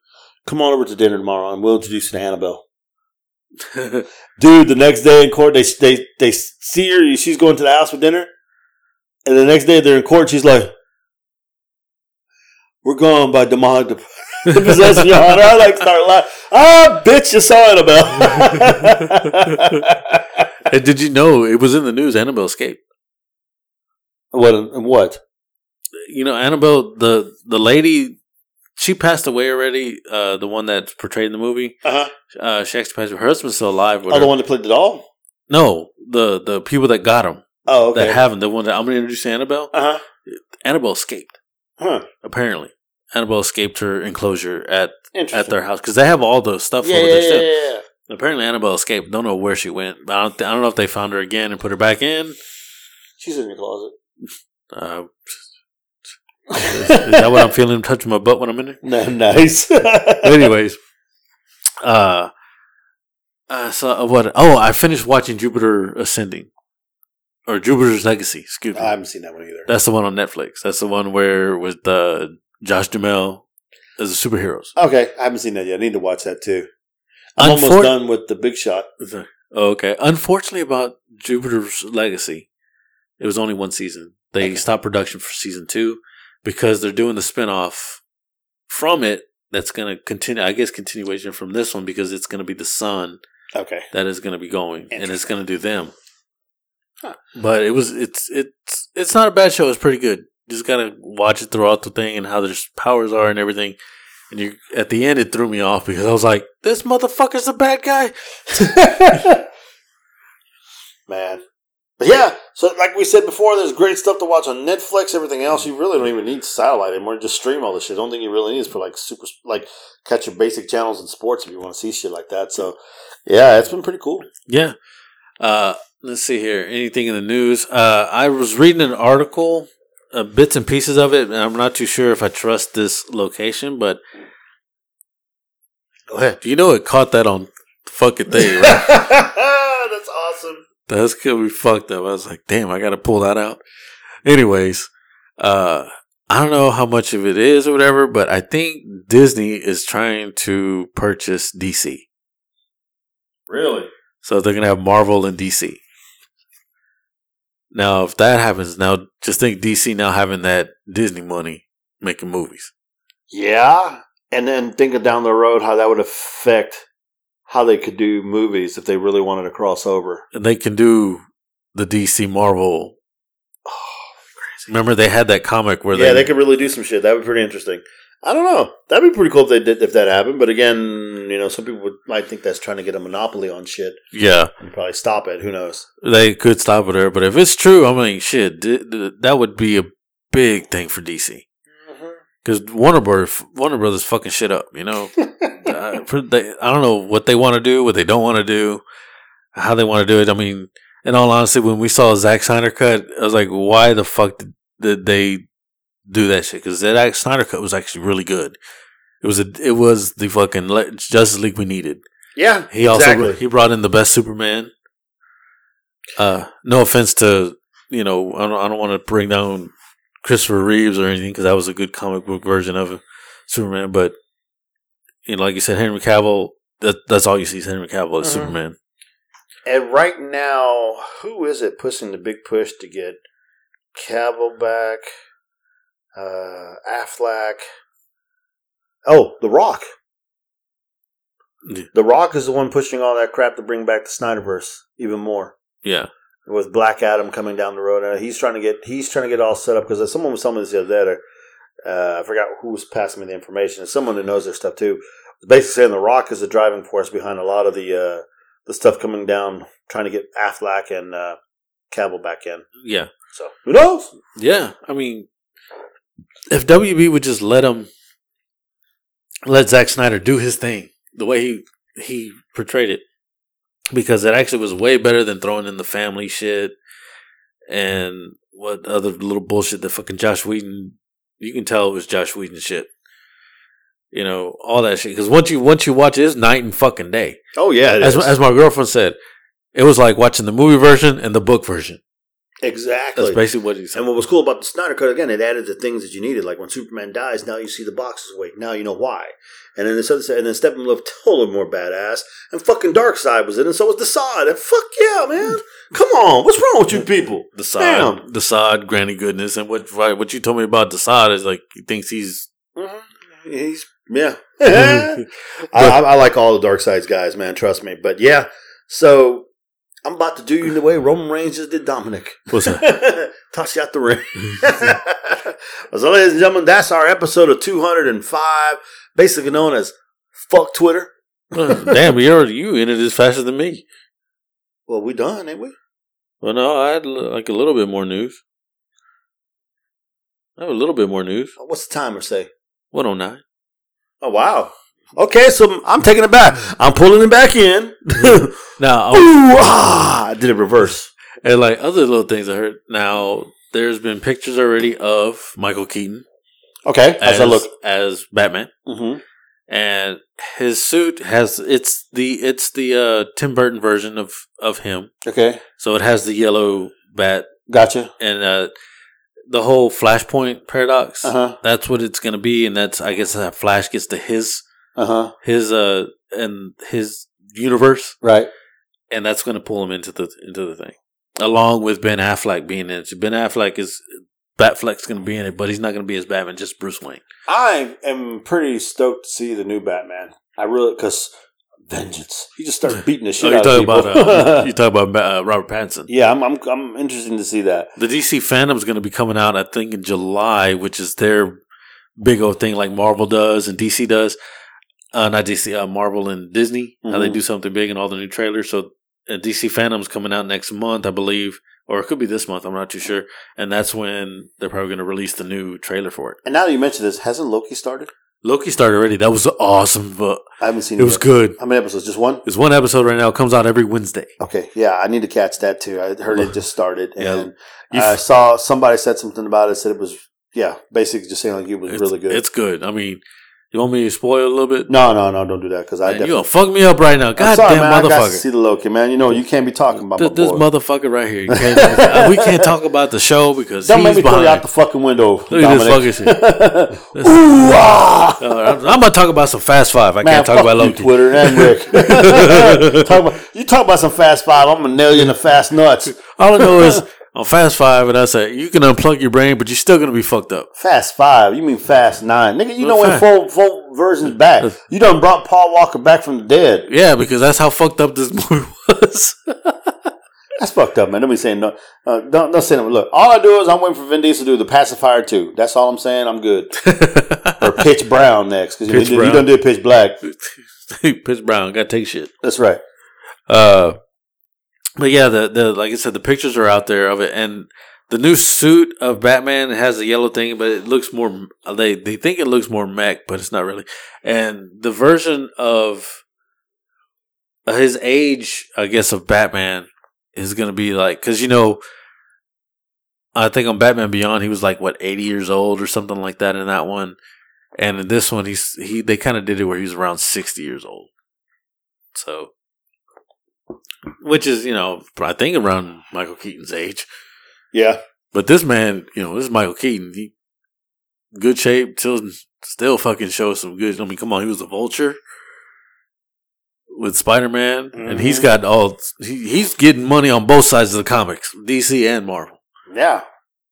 Come on over to dinner tomorrow, and we'll introduce you to Annabelle." *laughs* Dude, the next day in court, they they they see her. She's going to the house for dinner, and the next day they're in court. She's like, "We're going by demonic de- *laughs* possession, Your Honor." I like start laughing. Ah, bitch, you saw Annabelle. *laughs* and did you know it was in the news? Annabelle escaped. what? What? You know, Annabelle, the the lady, she passed away already. Uh, the one that's portrayed in the movie, Uh huh. uh, she actually passed. away. Her husband's still alive. With Oh, her. the one that played the doll. No, the the people that got him Oh, okay. that have him. The one that I'm going to introduce to Annabelle. uh huh. Annabelle escaped. Huh. Apparently, Annabelle escaped her enclosure at at their house because they have all the stuff yeah, over yeah, there yeah, still. yeah, yeah. Apparently, Annabelle escaped. Don't know where she went. But I don't. Th- I don't know if they found her again and put her back in. She's in your closet. Uh, is, is that what I'm feeling? Touching my butt when I'm in there. *laughs* No, nice. Anyways, uh, uh, so uh, what? Oh, I finished watching Jupiter Ascending, or Jupiter's Legacy. Excuse me. I haven't seen that one either. That's the one on Netflix. That's the one where with uh, Josh Duhamel as the superheroes. Okay, I haven't seen that yet. I need to watch that too. I'm almost done with the Big Shot. Oh, okay. Unfortunately, about Jupiter's Legacy, it was only one season. They Okay. stopped production for season two because they're doing the spinoff from it. That's going to continue. I guess continuation from this one because it's going to be the sun Okay. that is going to be going, and it's going to do them. Huh. But it was it's it's it's not a bad show. It's pretty good. You just gotta watch it throughout the thing and how their powers are and everything. And you at the end, it threw me off because I was like, "This motherfucker's a bad guy." *laughs* Man. But yeah, so like we said before, there's great stuff to watch on Netflix. Everything else, you really don't even need satellite anymore. Just stream all this shit. Don't think you really need is for like super, like catch your basic channels and sports if you want to see shit like that. So yeah, it's been pretty cool. Yeah. Uh, let's see here. Anything in the news? Uh, I was reading an article, uh, bits and pieces of it, and I'm not too sure if I trust this location, but Go ahead. Do you know it caught that on fucking thing, right? *laughs* That's awesome. That's gonna be fucked up. I was like, damn, I gotta pull that out. Anyways, uh, I don't know how much of it is or whatever, but I think Disney is trying to purchase DC. Really? So they're gonna have Marvel and DC. Now, if that happens, now just think DC now having that Disney money making movies. Yeah, and then thinking down the road how that would affect how they could do movies if they really wanted to cross over. And they can do the DC Marvel. *sighs* Remember they had that comic where yeah, they, they could really do some shit. That would be pretty interesting. I don't know. That'd be pretty cool if they did if that happened. But again, you know, some people would, might think that's trying to get a monopoly on shit yeah and probably stop it. Who knows? they could stop it there. But if it's true, I mean, shit, th- th- that would be a big thing for DC mm-hmm. because Warner Brothers, Warner Brothers, fucking shit up. You know, *laughs* uh, for- they, I don't know what they want to do, what they don't want to do, how they want to do it. I mean, in all honesty, when we saw Zack Snyder cut, I was like, why the fuck did, did they do that shit? Because that Snyder cut was actually really good. It was a, it was the fucking le- Justice League we needed. Yeah, He also exactly. he brought in the best Superman. Uh, no offense to you know, I don't, I don't want to bring down Christopher Reeves or anything because that was a good comic book version of Superman, but you know, like you said, Henry Cavill. That that's all you see is Henry Cavill as Mhm. Superman. And right now, who is it pushing the big push to get Cavill back? Uh, Affleck. Oh, The Rock. Yeah. The Rock is the one pushing all that crap to bring back the Snyderverse even more. Yeah, With Black Adam coming down the road, uh, he's trying to get he's trying to get all set up because someone was telling me this the other day. Uh, I forgot who was passing me the information. It's someone that knows their stuff too. Basically, saying The Rock is the driving force behind a lot of the uh, the stuff coming down, trying to get Affleck and uh, Cavill back in. yeah, So who knows? yeah. I mean, if WB would just let him let Zack Snyder do his thing the way he he portrayed it, because it actually was way better than throwing in the family shit and what other little bullshit that fucking Joss Whedon. You can tell it was Joss Whedon shit. You know all that shit because once you once you watch it, it's night and fucking day. Oh yeah, As as my girlfriend said, it was like watching the movie version and the book version. Exactly. That's basically what he said. And what was cool about the Snyder Cut again, it added the things that you needed. Like when Superman dies, now you see the boxes awake. Now you know why. And then this other side, and then Steppenwolf totally more badass. And fucking Darkseid was in, it, and so was Desaad. And fuck yeah, man! Come on, what's wrong with you people? Desaad, Damn. Desaad, Granny Goodness, and what right, what you told me about Desaad is like he thinks he's Mm-hmm. He's yeah. *laughs* I, I, like all the Darkseid's guys, man. Trust me. But yeah, so I'm about to do you the way Roman Reigns just did Dominik. what's that? *laughs* Toss you out the ring. *laughs* so, ladies and gentlemen, that's our episode of 205, basically known as Fuck Twitter. Damn, you already you ended this faster than me. Well, we done, ain't we? Well, no, I had like a little bit more news. I have a little bit more news. What's the timer say? One oh nine. Oh, wow. Okay, so I'm taking it back. I'm pulling it back in. *laughs* *laughs* Ooh, Now, I- ah, I did it reverse. and like other little things I heard. Now, there's been pictures already of Michael Keaton Okay, as, I look. as Batman. Mm-hmm. and his suit has it's the it's the uh Tim Burton version of of him. Okay, So it has the yellow bat gotcha. and uh the whole Flashpoint paradox. Uh huh. That's what it's gonna be, and that's I guess that Flash gets to his Uh huh. his uh and his universe, Right. and that's gonna pull him into the into the thing, along with Ben Affleck being in it. Ben Affleck is Batfleck's gonna be in it, but he's not gonna be as Batman, just Bruce Wayne. I am pretty stoked to see the new Batman. I really because vengeance. He just starts *laughs* beating the Oh, shit you out talking of people. about uh, *laughs* you talking about uh, Robert Pattinson? yeah, I'm, I'm I'm interested to see that. The DC FanDome's going to be coming out, I think, in July, which is their big old thing, like Marvel does and DC does. Uh, not DC, uh, Marvel and Disney. How they Mhm. do something big in all the new trailers. So, uh, DC FanDome's coming out next month, I believe, or it could be this month. I'm not too sure. And that's when they're probably going to release the new trailer for it. And now that you mention this, hasn't Loki started? Loki started already. That was awesome, but I haven't seen it It was yet. good. How many episodes? Just one? It's one episode right now. It comes out every Wednesday. Okay, yeah, I need to catch that too. I heard it just started, *sighs* Yeah. and You I saw somebody said something about it. Said it was yeah, basically just saying like it was it's, really good. It's good. I mean, you want me to spoil a little bit? no, no, no, don't do that because I Man, you definitely. gonna fuck me up right now. God sorry, damn man. I got to motherfucker. see the Loki, man. You know you can't be talking about Th- my this motherfucker right here. You *laughs* can't, uh, we can't talk about the show because Don't he's make me throw you behind. out the fucking window. Look at this fucking shit. *laughs* Ooh, ah! Uh, I'm, I'm gonna talk about some Fast Five. I Man, can't talk about Loki. Twitter and Rick. *laughs* talk about, you talk about some fast five. I'm gonna nail you in the fast nuts. All I know is on Fast Five, and I said you can unplug your brain, but you're still gonna be fucked up. Fast Five. You mean Fast Nine, nigga? You Well, know when full full versions back. You done brought Paul Walker back from the dead. Yeah, because that's how fucked up this *laughs* movie was. That's fucked up, man. Don't be saying no. Uh, don't don't say no. Look, all I do is I'm waiting for Vin Diesel to do the pacifier two. That's all I'm saying. I'm good. *laughs* or Pitch Brown next because you, you Brown. done did Pitch Black. *laughs* Pitch Brown, gotta take shit. That's right. Uh, but yeah, the the like I said, the pictures are out there of it, and the new suit of Batman has a yellow thing, but it looks more. They they think it looks more mech, but it's not really. And the version of uh, his age, I guess, of Batman is going to be like because you know. I think on Batman Beyond he was like what eighty years old or something like that in that one, and in this one he's he they kind of did it where he was around sixty years old, so which is you know I think around Michael Keaton's age. Yeah. But this man, you know, this is Michael Keaton. He good shape, still still fucking shows some good. I mean, come on, he was a vulture with Spider Man, and he's mm-hmm. got all. He, he's getting money on both sides of the comics, DC and Marvel. Yeah.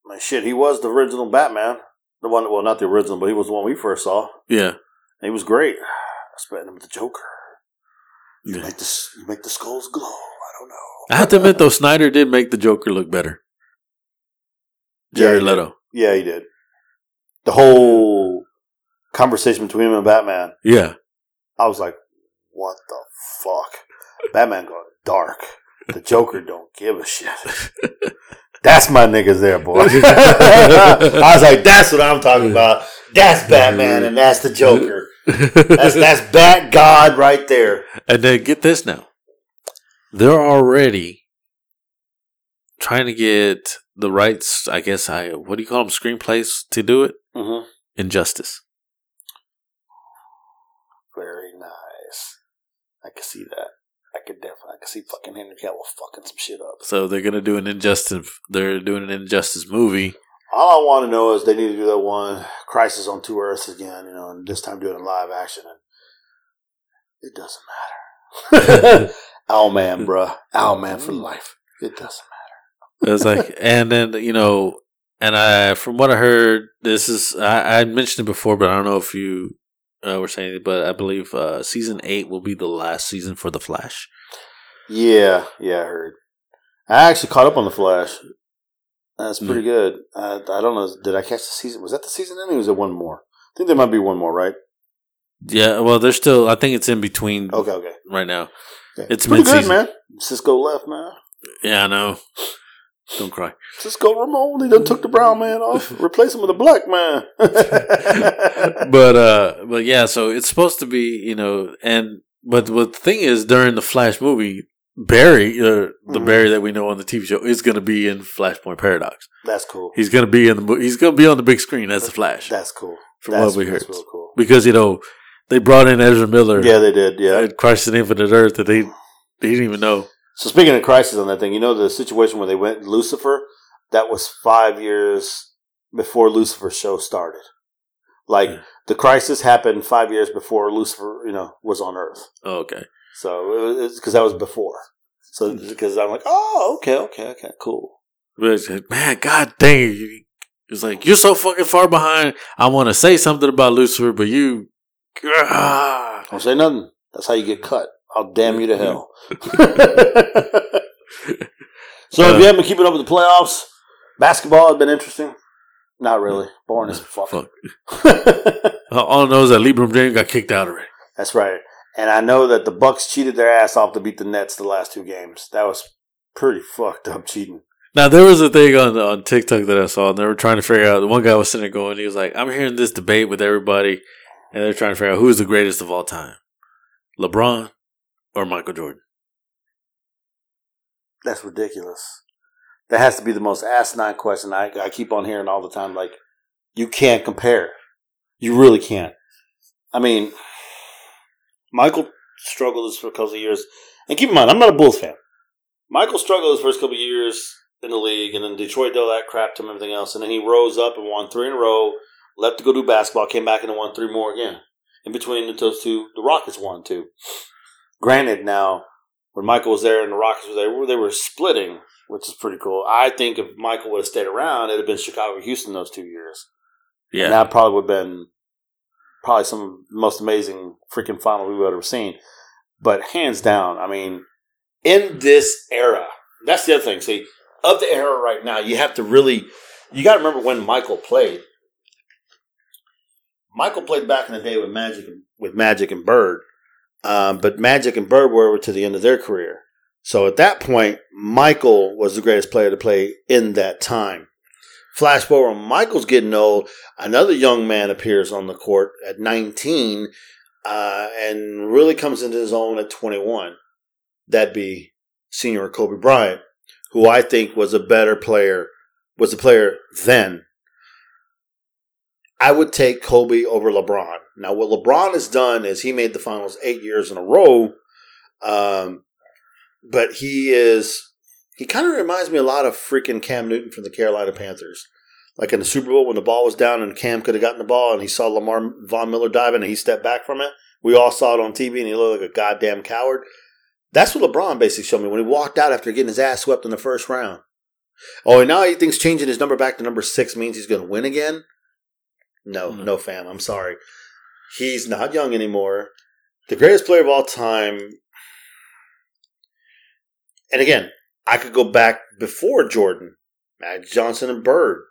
Man, shit, he was the original Batman. The one, well, not the original, but he was the one we first saw. Yeah, And he was great. I spent him with the Joker. You Yeah. make the you make the skulls glow. I don't know. I have to admit though, Snyder did make the Joker look better. Yeah, Jared did. Leto. Yeah, he did. The whole conversation between him and Batman, Yeah, I was like, what the fuck? Batman going dark. The Joker don't give a shit. *laughs* That's my niggas there, boy. *laughs* I was like, that's what I'm talking about. That's Batman and that's the Joker. That's that's Bat God right there. *laughs* And then get this now. They're already trying to get the rights, I guess I what do you call them, screenplays to do it? Mm-hmm. Injustice. Very nice. I can see that. I could definitely. I can see fucking Henry Cavill fucking some shit up. So they're gonna do an injustice they're doing an injustice movie. All I want to know is they need to do that one Crisis on Two Earths again, you know, and this time do it in live action. And it doesn't matter. *laughs* Owlman, bruh. Owlman for life. It doesn't matter. It's like and then, you know, and I from what I heard, this is I, I mentioned it before, but I don't know if you uh, were saying it, but I believe uh, season eight will be the last season for the Flash. Yeah, yeah, I heard. I actually caught up on the Flash. That's pretty good. I, I don't know. Did I catch the season? Was that the season ending? Was it one more? I think there might be one more, right? Yeah, well, there's still. I think it's in between Okay, okay. right now. okay. It's pretty good, mid-season. man. Cisco left, man. Yeah, I know. Don't cry. Cisco Ramon, he done took the brown man off, *laughs* replace him with a black man. *laughs* But uh, but yeah, so it's supposed to be, you know, and but what the thing is, during the Flash movie, Barry, uh, the Mhm. Barry that we know on the TV show, is going to be in Flashpoint Paradox. That's cool. He's going to be in the he's going to be on the big screen as the Flash, That's cool. from that's, what we heard. Cool. Because you know they brought in Ezra Miller, Yeah, they did. Yeah. at Crisis on Infinite Earth that they they didn't even know. So speaking of crisis on that thing, you know the situation where they went Lucifer, that was five years before Lucifer's show started. Like Yeah. the crisis happened five years before Lucifer, you know, was on Earth. Oh, okay, So it's because that was before. So because I'm like, oh, okay, okay, okay, cool. but man, god dang it. It's like you're so fucking far behind. I want to say something about Lucifer, but you, ah. Don't say nothing. That's how you get cut. I'll damn you to hell. *laughs* so if you haven't been keeping up with the playoffs, basketball has been interesting. Not really. Boring as *laughs* fuck. Fuck. *laughs* All I know is that LeBron James got kicked out already. That's right. And I know that the Bucks cheated their ass off to beat the Nets the last two games. That was pretty *laughs* fucked up cheating. Now there was a thing on on TikTok that I saw, and they were trying to figure out. The one guy was sitting there going, he was like, "I'm hearing this debate with everybody, and they're trying to figure out who's the greatest of all time, LeBron or Michael Jordan." That's ridiculous. That has to be the most asinine question I, I keep on hearing all the time. Like, you can't compare. You really can't. I mean, Michael struggled his first couple of years. And keep in mind, I'm not a Bulls fan. Michael struggled his first couple of years in the league, and then Detroit did all that crap to him and everything else. And then he rose up and won three in a row, left to go do basketball, came back and won three more again. In between those two, the Rockets won too. Granted, now, when Michael was there and the Rockets were there, they were splitting, which is pretty cool. I think if Michael would have stayed around, it'd have been Chicago Houston those two years. Yeah. And that probably would have been probably some of the most amazing freaking final we've ever seen. But hands down, I mean, in this era, that's the other thing. See, of the era right now, you have to really, you got to remember when Michael played. Michael played back in the day with Magic, with Magic and Bird, um, but Magic and Bird were to the end of their career. So at that point, Michael was the greatest player to play in that time. Flash forward, Michael's getting old. Another young man appears on the court at 19 uh, and really comes into his own at 21. That'd be senior Kobe Bryant, who I think was a better player, was a player then. I would take Kobe over LeBron. Now, what LeBron has done is he made the finals eight years in a row, um, but he is he kind of reminds me a lot of freaking Cam Newton from the Carolina Panthers. Like in the Super Bowl when the ball was down and Cam could have gotten the ball and he saw Lamar Von Miller diving and he stepped back from it. We all saw it on TV and he looked like a goddamn coward. That's what LeBron basically showed me when he walked out after getting his ass swept in the first round. Oh, and now he thinks changing his number back to number six means he's going to win again. No, Mhm. no, fam. I'm sorry. He's not young anymore. The greatest player of all time. And again, I could go back before Jordan, Magic Johnson and Bird.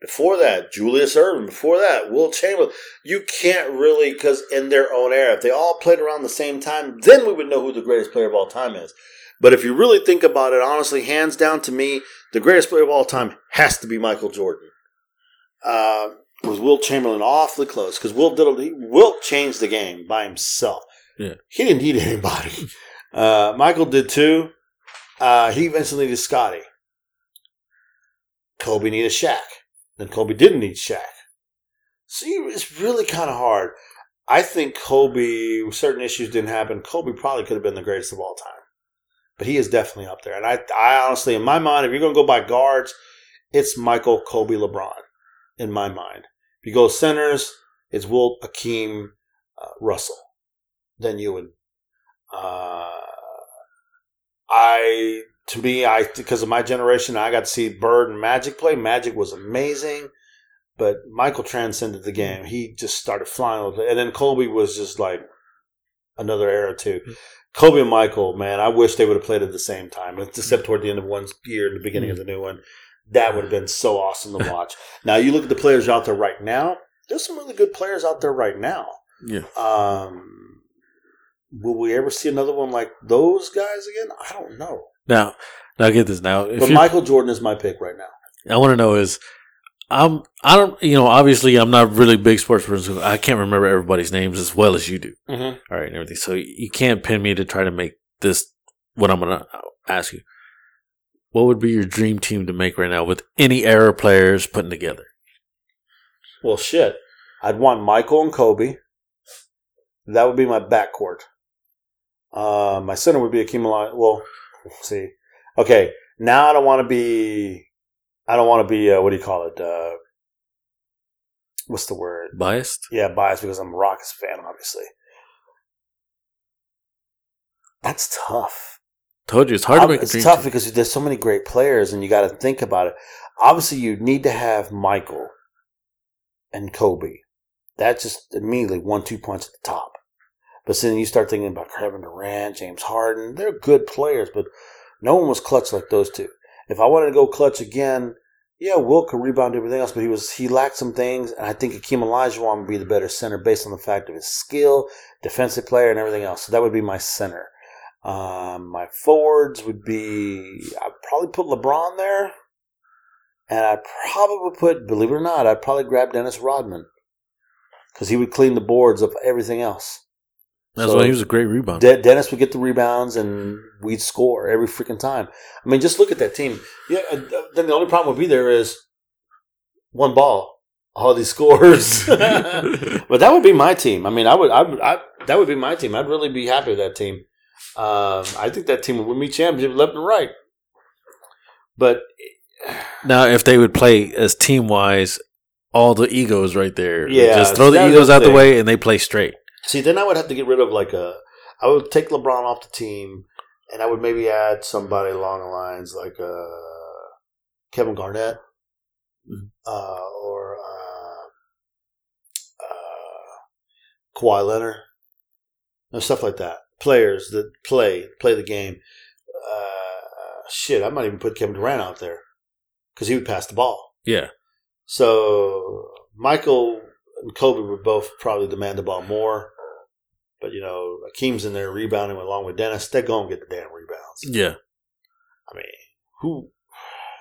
Before that, Julius Erving. Before that, Wilt Chamberlain. You can't really, because in their own era, if they all played around the same time, then we would know who the greatest player of all time is. But if you really think about it, honestly, hands down to me, the greatest player of all time has to be Michael Jordan. Uh, was Wilt Chamberlain awfully close? Because Will did he, Wilt changed the game by himself. Yeah. he didn't need anybody. Uh, Michael did too. Uh, he eventually needed Scottie. Kobe needed Shaq. Then Kobe didn't need Shaq. See, it's really kind of hard. I think Kobe, certain issues didn't happen. Kobe probably could have been the greatest of all time. But he is definitely up there. And I, I honestly, in my mind, if you're going to go by guards, it's Michael, Kobe, LeBron, in my mind. If you go centers, it's Wilt, Akeem, uh, Russell. Then you would. Uh, I to me, I because of my generation, I got to see Bird and Magic play. Magic was amazing, but Michael transcended the game. He just started flying with it, and then Kobe was just like another era too. Kobe and Michael, man, I wish they would have played at the same time, except toward the end of one year and the beginning of the new one. That would have been so awesome to *laughs* watch. now you look at the players out there right now. There's some really good players out there right now. Yeah. Um, will we ever see another one like those guys again? I don't know. Now, now get this. Now, But Michael Jordan is my pick right now. I want to know is, I'm I don't you know obviously I'm not really big sports person. I can't remember everybody's names as well as you do. Mm-hmm. All right, and everything. So you can't pin me to try to make this what I'm gonna ask you. What would be your dream team to make right now with any era players putting together? Well, shit. I'd want Michael and Kobe. That would be my backcourt. Uh, my center would be Akeem Olajuwon. Well, let's see. Okay, now I don't want to be. I don't want to be. Uh, what do you call it? Uh, what's the word? Biased? Yeah, biased because I'm a Rockets fan, obviously. That's tough. Told you it's hard to make it's tough team. because there's so many great players, and you got to think about it. Obviously, you need to have Michael and Kobe. That just immediately one-two punch at the top. But then you start thinking about Kevin Durant, James Harden. They're good players, but no one was clutch like those two. If I wanted to go clutch again, yeah, Will could rebound everything else, but he was he lacked some things, and I think Akeem Olajuwon would be the better center based on the fact of his skill, defensive player, and everything else. So that would be my center. Um, my forwards would be I'd probably put LeBron there, and I'd probably put, believe it or not, I'd probably grab Dennis Rodman because he would clean the boards of everything else. That's So- why he was a great rebounder. De- Dennis would get the rebounds and we'd score every freaking time. I mean, just look at that team. Yeah, uh, then the only problem would be there is one ball, all these *laughs* scores. *laughs* but that would be my team. I mean, I would, I, would, I that would be my team. I'd really be happy with that team. Um, I think that team would win me championship left and right. But now, if they would play as team wise, all the egos right there. Yeah, just throw the egos out the way and they play straight. See, then I would have to get rid of like a. I would take LeBron off the team, and I would maybe add somebody along the lines like uh, Kevin Garnett Mhm. uh, or uh, uh, Kawhi Leonard, and stuff like that. Players that play play the game. Uh, shit, I might even put Kevin Durant out there because he would pass the ball. Yeah. So Michael and Kobe would both probably demand the ball more. But you know, Akeem's in there rebounding along with Dennis. They're going to get the damn rebounds. Yeah. I mean, who?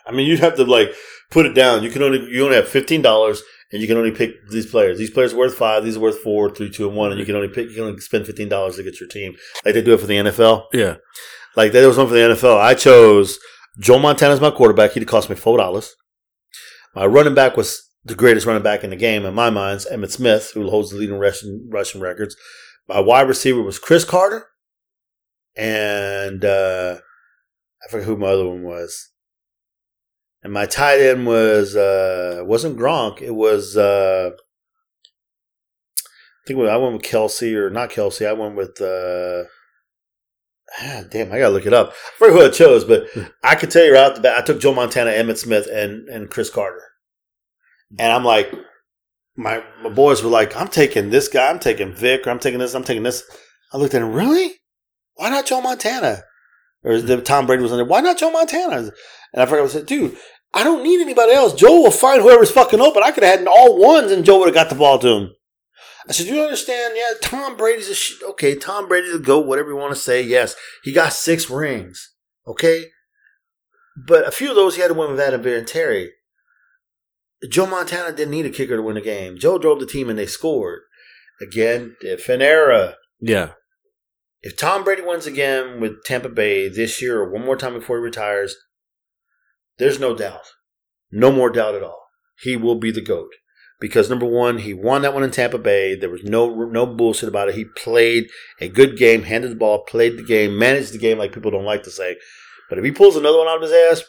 I mean, you'd have to like put it down. You can only you only have fifteen dollars, and you can only pick these players. These players are worth five. These are worth four, three, two, and one. And you can only pick. You can only spend fifteen dollars to get your team. Like they do it for the NFL. Yeah. Like there was one for the NFL. I chose Joe Montana as my quarterback. He'd cost me four dollars. My running back was the greatest running back in the game in my mind, is Emmitt Smith, who holds the leading rushing rushing records. My wide receiver was Cris Carter, and uh, I forget who my other one was. And my tight end was uh, wasn't Gronk. It was uh, I think I went with Kelce or not Kelce. I went with. Uh, Ah, damn, I gotta look it up. I forget who I chose, but *laughs* I could tell you right off the bat, I took Joe Montana, Emmitt Smith, and and Cris Carter, and I'm like, my my boys were like, I'm taking this guy, I'm taking Vic, I'm taking this, I'm taking this. I looked at him, really? Why not Joe Montana? Or the Tom Brady was in there. Why not Joe Montana? And I forgot. I said, dude, I don't need anybody else. Joe will find whoever's fucking open. I could have had an all ones, and Joe would have got the ball to him. I said, you understand? Yeah, Tom Brady's a sh- okay. Tom Brady's a goat. Whatever you want to say. Yes, he got six rings. Okay, but a few of those he had to win with Adam Vinatieri. Joe Montana didn't need a kicker to win the game. Joe drove the team and they scored. Again, different era. Yeah. If Tom Brady wins again with Tampa Bay this year or one more time before he retires, there's no doubt. No more doubt at all. He will be the GOAT. Because number one, he won that one in Tampa Bay. There was no no bullshit about it. He played a good game, handed the ball, played the game, managed the game like people don't like to say. But if he pulls another one out of his ass,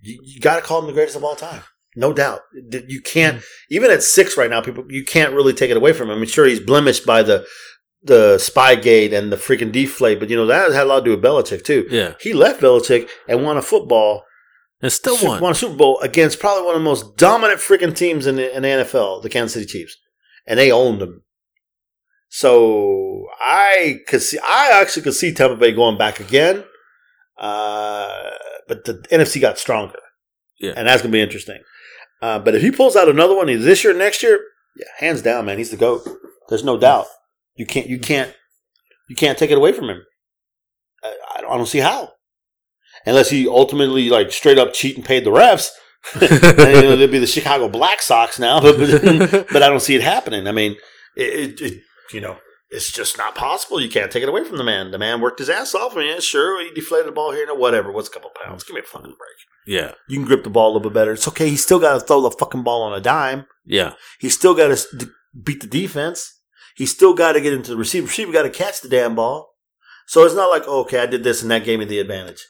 you, you got to call him the greatest of all time. No doubt. You can't, even at six right now, people, you can't really take it away from him. I'm sure he's blemished by the, the Spygate and the freaking deflate, but you know, that had a lot to do with Belichick too. Yeah. He left Belichick and won a football, And still won. won a Super Bowl against probably one of the most dominant freaking teams in the, in the NFL, the Kansas City Chiefs. And they owned them. So I could see, I actually could see Tampa Bay going back again. Uh, but the NFC got stronger. Yeah. And that's going to be interesting. Uh, but if he pulls out another one this year next year, yeah, hands down, man, he's the GOAT. There's no doubt. You can't, you can't, you can't take it away from him. I, I don't, see how. Unless he ultimately like straight up cheat and paid the refs. *laughs* and, you know, they'd be the Chicago Black Sox now, but, *laughs* but, but I don't see it happening. I mean, it, it, it, you know, it's just not possible. You can't take it away from the man. The man worked his ass off. I mean, yeah, sure, he deflated the ball here and whatever. What's a couple pounds? Give me a fucking break. Yeah. You can grip the ball a little bit better. It's okay. He's still got to throw the fucking ball on a dime. Yeah. He's still got to beat the defense. He's still got to get into the receiver. Receiver got to catch the damn ball. So it's not like, oh, okay, I did this and that gave me the advantage.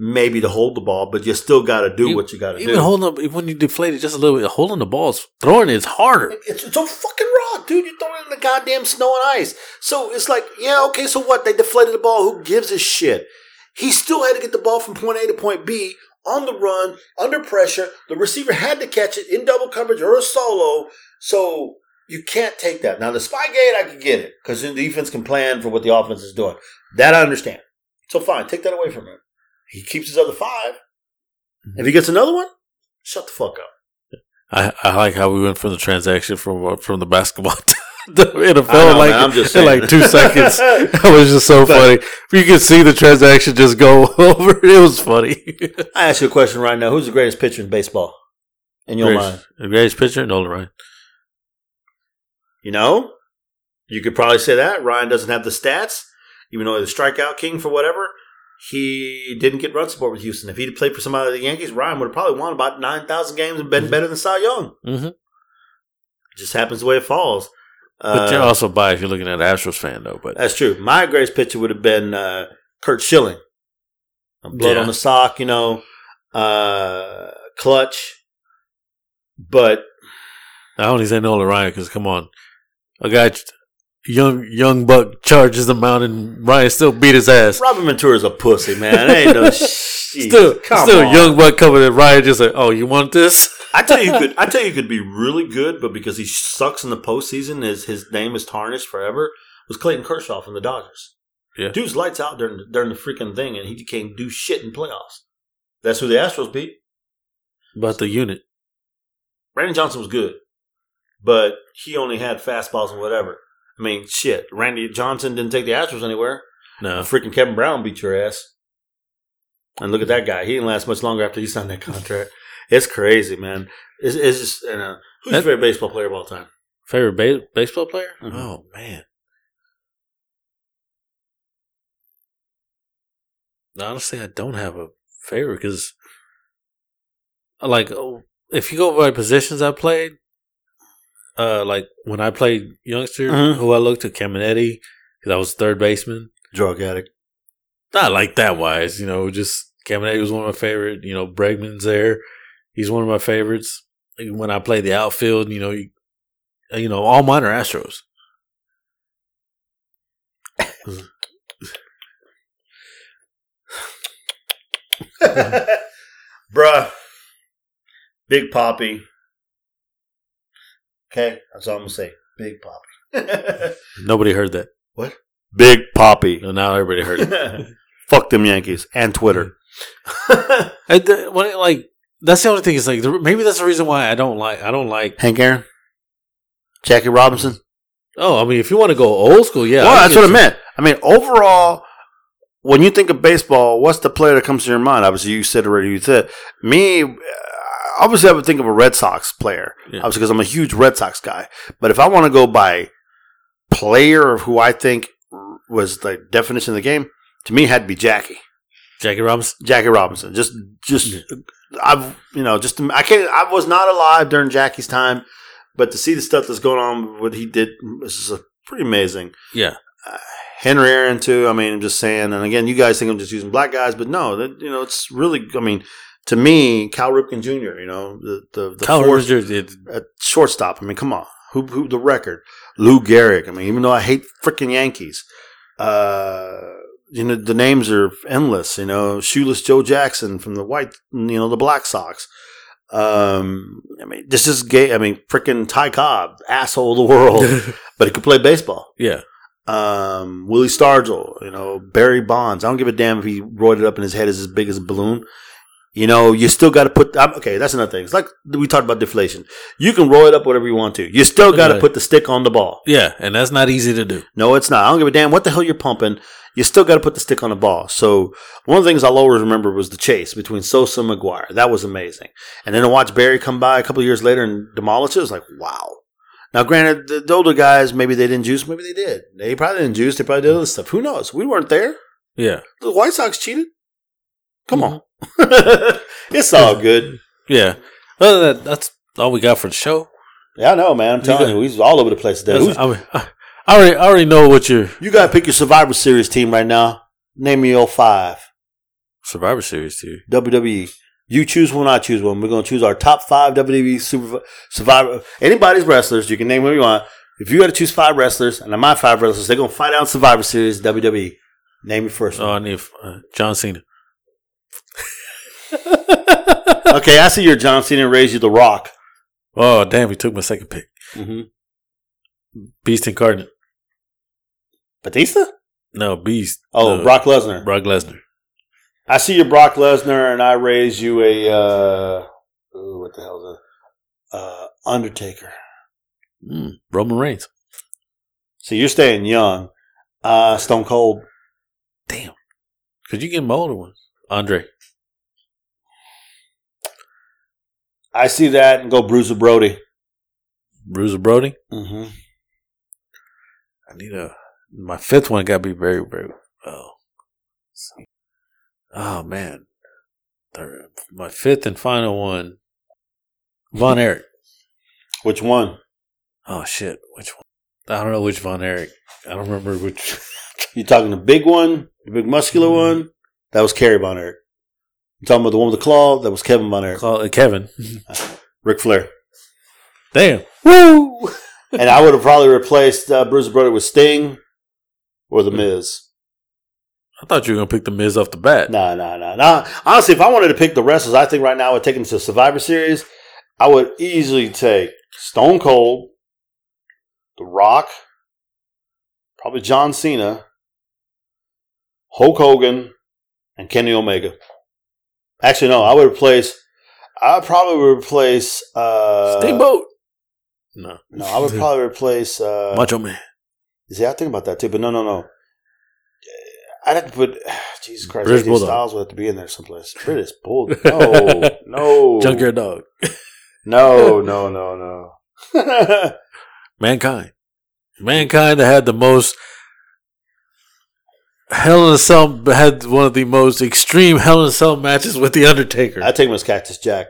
Maybe to hold the ball, but you still got to do You- what you got to do. Even holding up, when you deflate it just a little bit, holding the balls, throwing it's harder. It's, it's so fucking raw, dude. You're throwing it in the goddamn snow and ice. So it's like, yeah, okay, so what? They deflated the ball. Who gives a shit? He still had to get the ball from point A to point B on the run, under pressure. The receiver had to catch it in double coverage or a solo. So you can't take that. Now, the spy gate, I can get it because the defense can plan for what the offense is doing. That I understand. So fine, take that away from him. He keeps his other five. If he gets another one, shut the fuck up. I, I like how we went from the transaction from uh, from the basketball *laughs* *laughs* to felt like man, I'm just in like two seconds. *laughs* That was just so funny. You could see the transaction just go *laughs* over. It was funny. I ask you a question right now. Who's the greatest pitcher in baseball? In your mind? The greatest pitcher, Nolan Ryan. You know, you could probably say that Ryan doesn't have the stats, even though he's the strikeout king for whatever. He didn't get run support with Houston. If he'd played for somebody of the Yankees, Ryan would have probably won about nine thousand games and been better than Cy Young. Mm-hmm. It just happens the way it falls. But Uh, you're also biased if you're looking at an Astros fan, though. But that's true. My greatest pitcher would have been uh, Curt Schilling. Blood Yeah. on the sock, you know, uh, clutch. But I only say Nolan Ryan because come on, a guy young young buck charges the mountain. Ryan still beat his ass. Robin Ventura's a pussy, man. Ain't no *laughs* shit. Still, still on. young buck coming in. Ryan just like, oh, you want this? I tell you, could I tell you, could be really good, but because he sucks in the postseason, his his name is tarnished forever. Was Clayton Kershaw from the Dodgers? Yeah. dude's lights out during during the freaking thing, and he can't do shit in playoffs. That's who the Astros beat. About the unit. Brandon Johnson was good, but he only had fastballs and whatever. I mean, shit. Randy Johnson didn't take the Astros anywhere. No, Freaking Kevin Brown beat your ass. And look at that guy. He didn't last much longer after he signed that contract. It's crazy, man. It's, it's just, and, uh, who's your favorite baseball player of all time? favorite ba- baseball player? Mhm. Oh man. Honestly, I don't have a favorite because, like, oh, if you go by positions I played, uh, like when I played youngster, Mhm. who I looked at Caminiti because I was third baseman. Drug addict. Not like that wise, you know. Just Caminiti was one of my favorite. You know, Bregman's there. He's one of my favorites. When I play the outfield, you know, you, uh, you know, all mine are Astros. *laughs* Bruh. Big Papi. Okay, that's all I'm gonna say. Big Papi. *laughs* Nobody heard that. What? Big Papi. No, now everybody heard it. *laughs* Fuck them Yankees and Twitter. I, the, when it, like that's the only thing is like maybe that's the reason why I don't like I don't like. Hank Aaron, Jackie Robinson. Oh, I mean, if you want to go old school, yeah, well, that's what I meant. I mean, overall, when you think of baseball, what's the player that comes to your mind? Obviously, you said it already. You said me. uh, Obviously, I would think of a Red Sox player. Yeah. Obviously, because I'm a huge Red Sox guy. But if I want to go by player of who I think was the definition of the game, to me, it had to be Jackie. Jackie Robinson. Jackie Robinson. Just, just, I've, you know, just, I can't, I was not alive during Jackie's time, but to see the stuff that's going on, what he did, uh, pretty amazing. Yeah, Henry Aaron too. I mean, I'm just saying. And again, you guys think I'm just using black guys, but no, that, you know, it's really. I mean, to me, Cal Ripken Jr. You know, the the, the Kyle fourth at shortstop. I mean, come on, who who the record? Lou Gehrig. I mean, even though I hate freaking Yankees, uh, you know, the names are endless. You know, shoeless Joe Jackson from the white, you know, the Black Sox. Um, I mean, this is gay. I mean, freaking Ty Cobb, asshole of the world, *laughs* but he could play baseball yeah, um, Willie Stargell, you know, Barry Bonds. I don't give a damn if he roided up and his head is as big as a balloon. You know, you still got to put. I'm- Okay, that's another thing. It's like we talked about deflation. You can roll it up whatever you want to. You still got to put the stick on the ball. yeah, and that's not easy to do. No, it's not. I don't give a damn what the hell you're pumping. You still got to put the stick on the ball. So one of the things I'll always remember was the chase between Sosa and McGwire. That was amazing. And then to watch Barry come by a couple years later and demolish it was like, wow. Now, granted, the, the older guys, maybe they didn't juice, maybe they did. They probably didn't juice. They probably did other stuff. Who knows? We weren't there. Yeah, The White Sox cheated. Come on. Mm-hmm. *laughs* it's all good. yeah. Other than that, that's all we got for the show. Yeah, I know, man. I'm telling you, he's all over the place today. Who's- I, mean, I, I already, I already know what your you got to pick your Survivor Series team right now. Name me your five. Survivor Series to. WWE. You choose one, I choose one. We're going to choose our top five WWE Super Survivor. Anybody's wrestlers, you can name who you want. If you got to choose five wrestlers, and my five wrestlers, they're going to fight out Survivor Series WWE. Name your first Oh, I need uh, John Cena. *laughs* *laughs* Okay, I see your John Cena and raise you the Rock. Oh, damn! He took my second pick. Mm-hmm. Beast Incarnate. Batista? No, Beast. Oh, No, Brock Lesnar. Brock Lesnar. I see you, Brock Lesnar, and I raise you a uh, ooh, what the hell is? Uh, Undertaker. Mm, Roman Reigns. So you're staying young. Uh, Stone Cold. Damn. Could you get him older ones? Andre. I see that and go Bruiser Brody. Bruiser Brody. Mm-hmm. I need a. My fifth one got to be very, very. Oh. Oh, man. Third, my fifth and final one. Von *laughs* Erich. Which one? Oh, shit. Which one? I don't know which Von Erich. I don't remember which. *laughs* You talking the big one, the big muscular mm-hmm. one? That was Kerry Von Erich. You talking about the one with the claw? That was Kevin Von Erich. Call it uh, Kevin. *laughs* Uh, Ric Flair. Damn. Woo! and I would have probably replaced uh, Bruiser Brody with Sting or The Miz. I thought you were gonna pick the Miz off the bat. No, no, no, no. Honestly, if I wanted to pick the wrestlers, I think right now I would take them to Survivor Series. I would easily take Stone Cold, The Rock, probably John Cena, Hulk Hogan, and Kenny Omega. Actually, no, I would replace. I probably would replace. Uh, Steamboat. No, No, I would probably replace. Uh, Macho Man. See, I think about that too, but no, no, no. I'd have to put *sighs* Jesus Christ. British Bulldog. Styles would have to be in there someplace. *laughs* British Bull. *laughs* No, no, Junkyard Dog. No, *laughs* no, no, no. Mankind. Mankind that had the most Hell in a Cell had one of the most extreme Hell in a Cell matches with the Undertaker. I'd take him as Cactus Jack.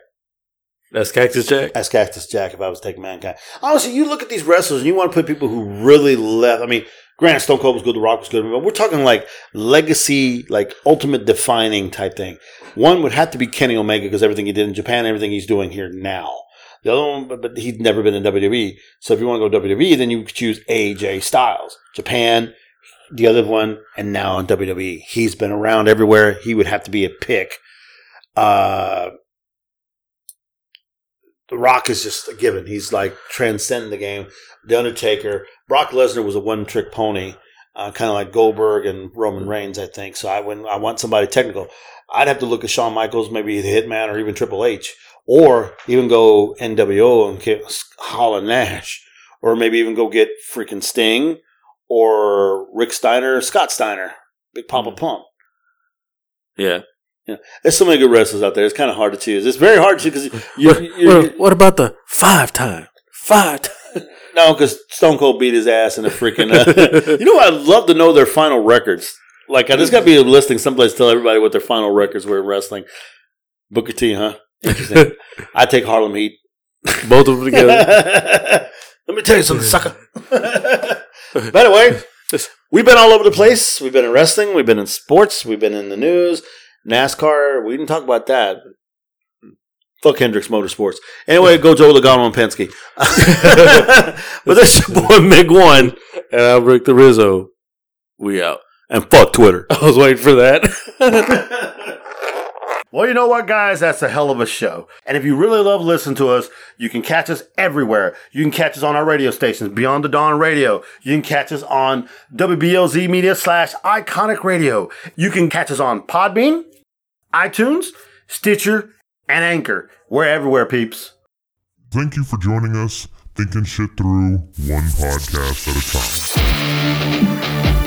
That's Cactus Jack. As Cactus Jack, if I was taking mankind. Honestly, you look at these wrestlers and you want to put people who really left. I mean, Grant Stone Cold was good, The Rock was good, but we're talking like legacy, like ultimate defining type thing. One would have to be Kenny Omega because everything he did in Japan, everything he's doing here now. The other one, but, but he'd never been in WWE. So if you want to go WWE, then you could choose AJ Styles. Japan, the other one, and now in WWE. He's been around everywhere. He would have to be a pick. Uh, the Rock is just a given. He's like transcending the game. The Undertaker, Brock Lesnar was a one trick pony, uh, kind of like Goldberg and Roman Reigns, I think. So I when I want somebody technical, I'd have to look at Shawn Michaels, maybe the Hitman, or even Triple H, or even go NWO and get Hall and Nash, or maybe even go get freaking Sting or Rick Steiner, or Scott Steiner, Big Papa Pump. Yeah. There's so many good wrestlers out there. It's kind of hard to choose. It's very hard to because you're, *laughs* What, you're, what- what about the five time? Five time. *laughs* No, because Stone Cold beat his ass in a freaking. Uh, *laughs* you know, I'd love to know their final records. Like, I just got to be a listing someplace. to Tell everybody what their final records were in wrestling. Booker T, huh? Interesting. I take Harlem Heat. Both of them together. Let me tell you something, sucker. By the way, we've been all over the place. We've been in wrestling. We've been in sports. We've been in the news, NASCAR. We didn't talk about that. Fuck Hendrick Motorsports. Anyway, go Joe Logano and Penske. *laughs* but this is your boy Mig One, and I'm Rick the Rizzo. We out. and fuck Twitter. I was waiting for that. *laughs* *laughs* Well, you know what, guys? That's a hell of a show. And if you really love listening to us, you can catch us everywhere. You can catch us on our radio stations, Beyond the Dawn Radio. You can catch us on WBLZ Media slash Iconic Radio. You can catch us on Podbean, iTunes, Stitcher, and Anchor. We're everywhere, peeps. Thank you for joining us, thinking shit through one podcast at a time.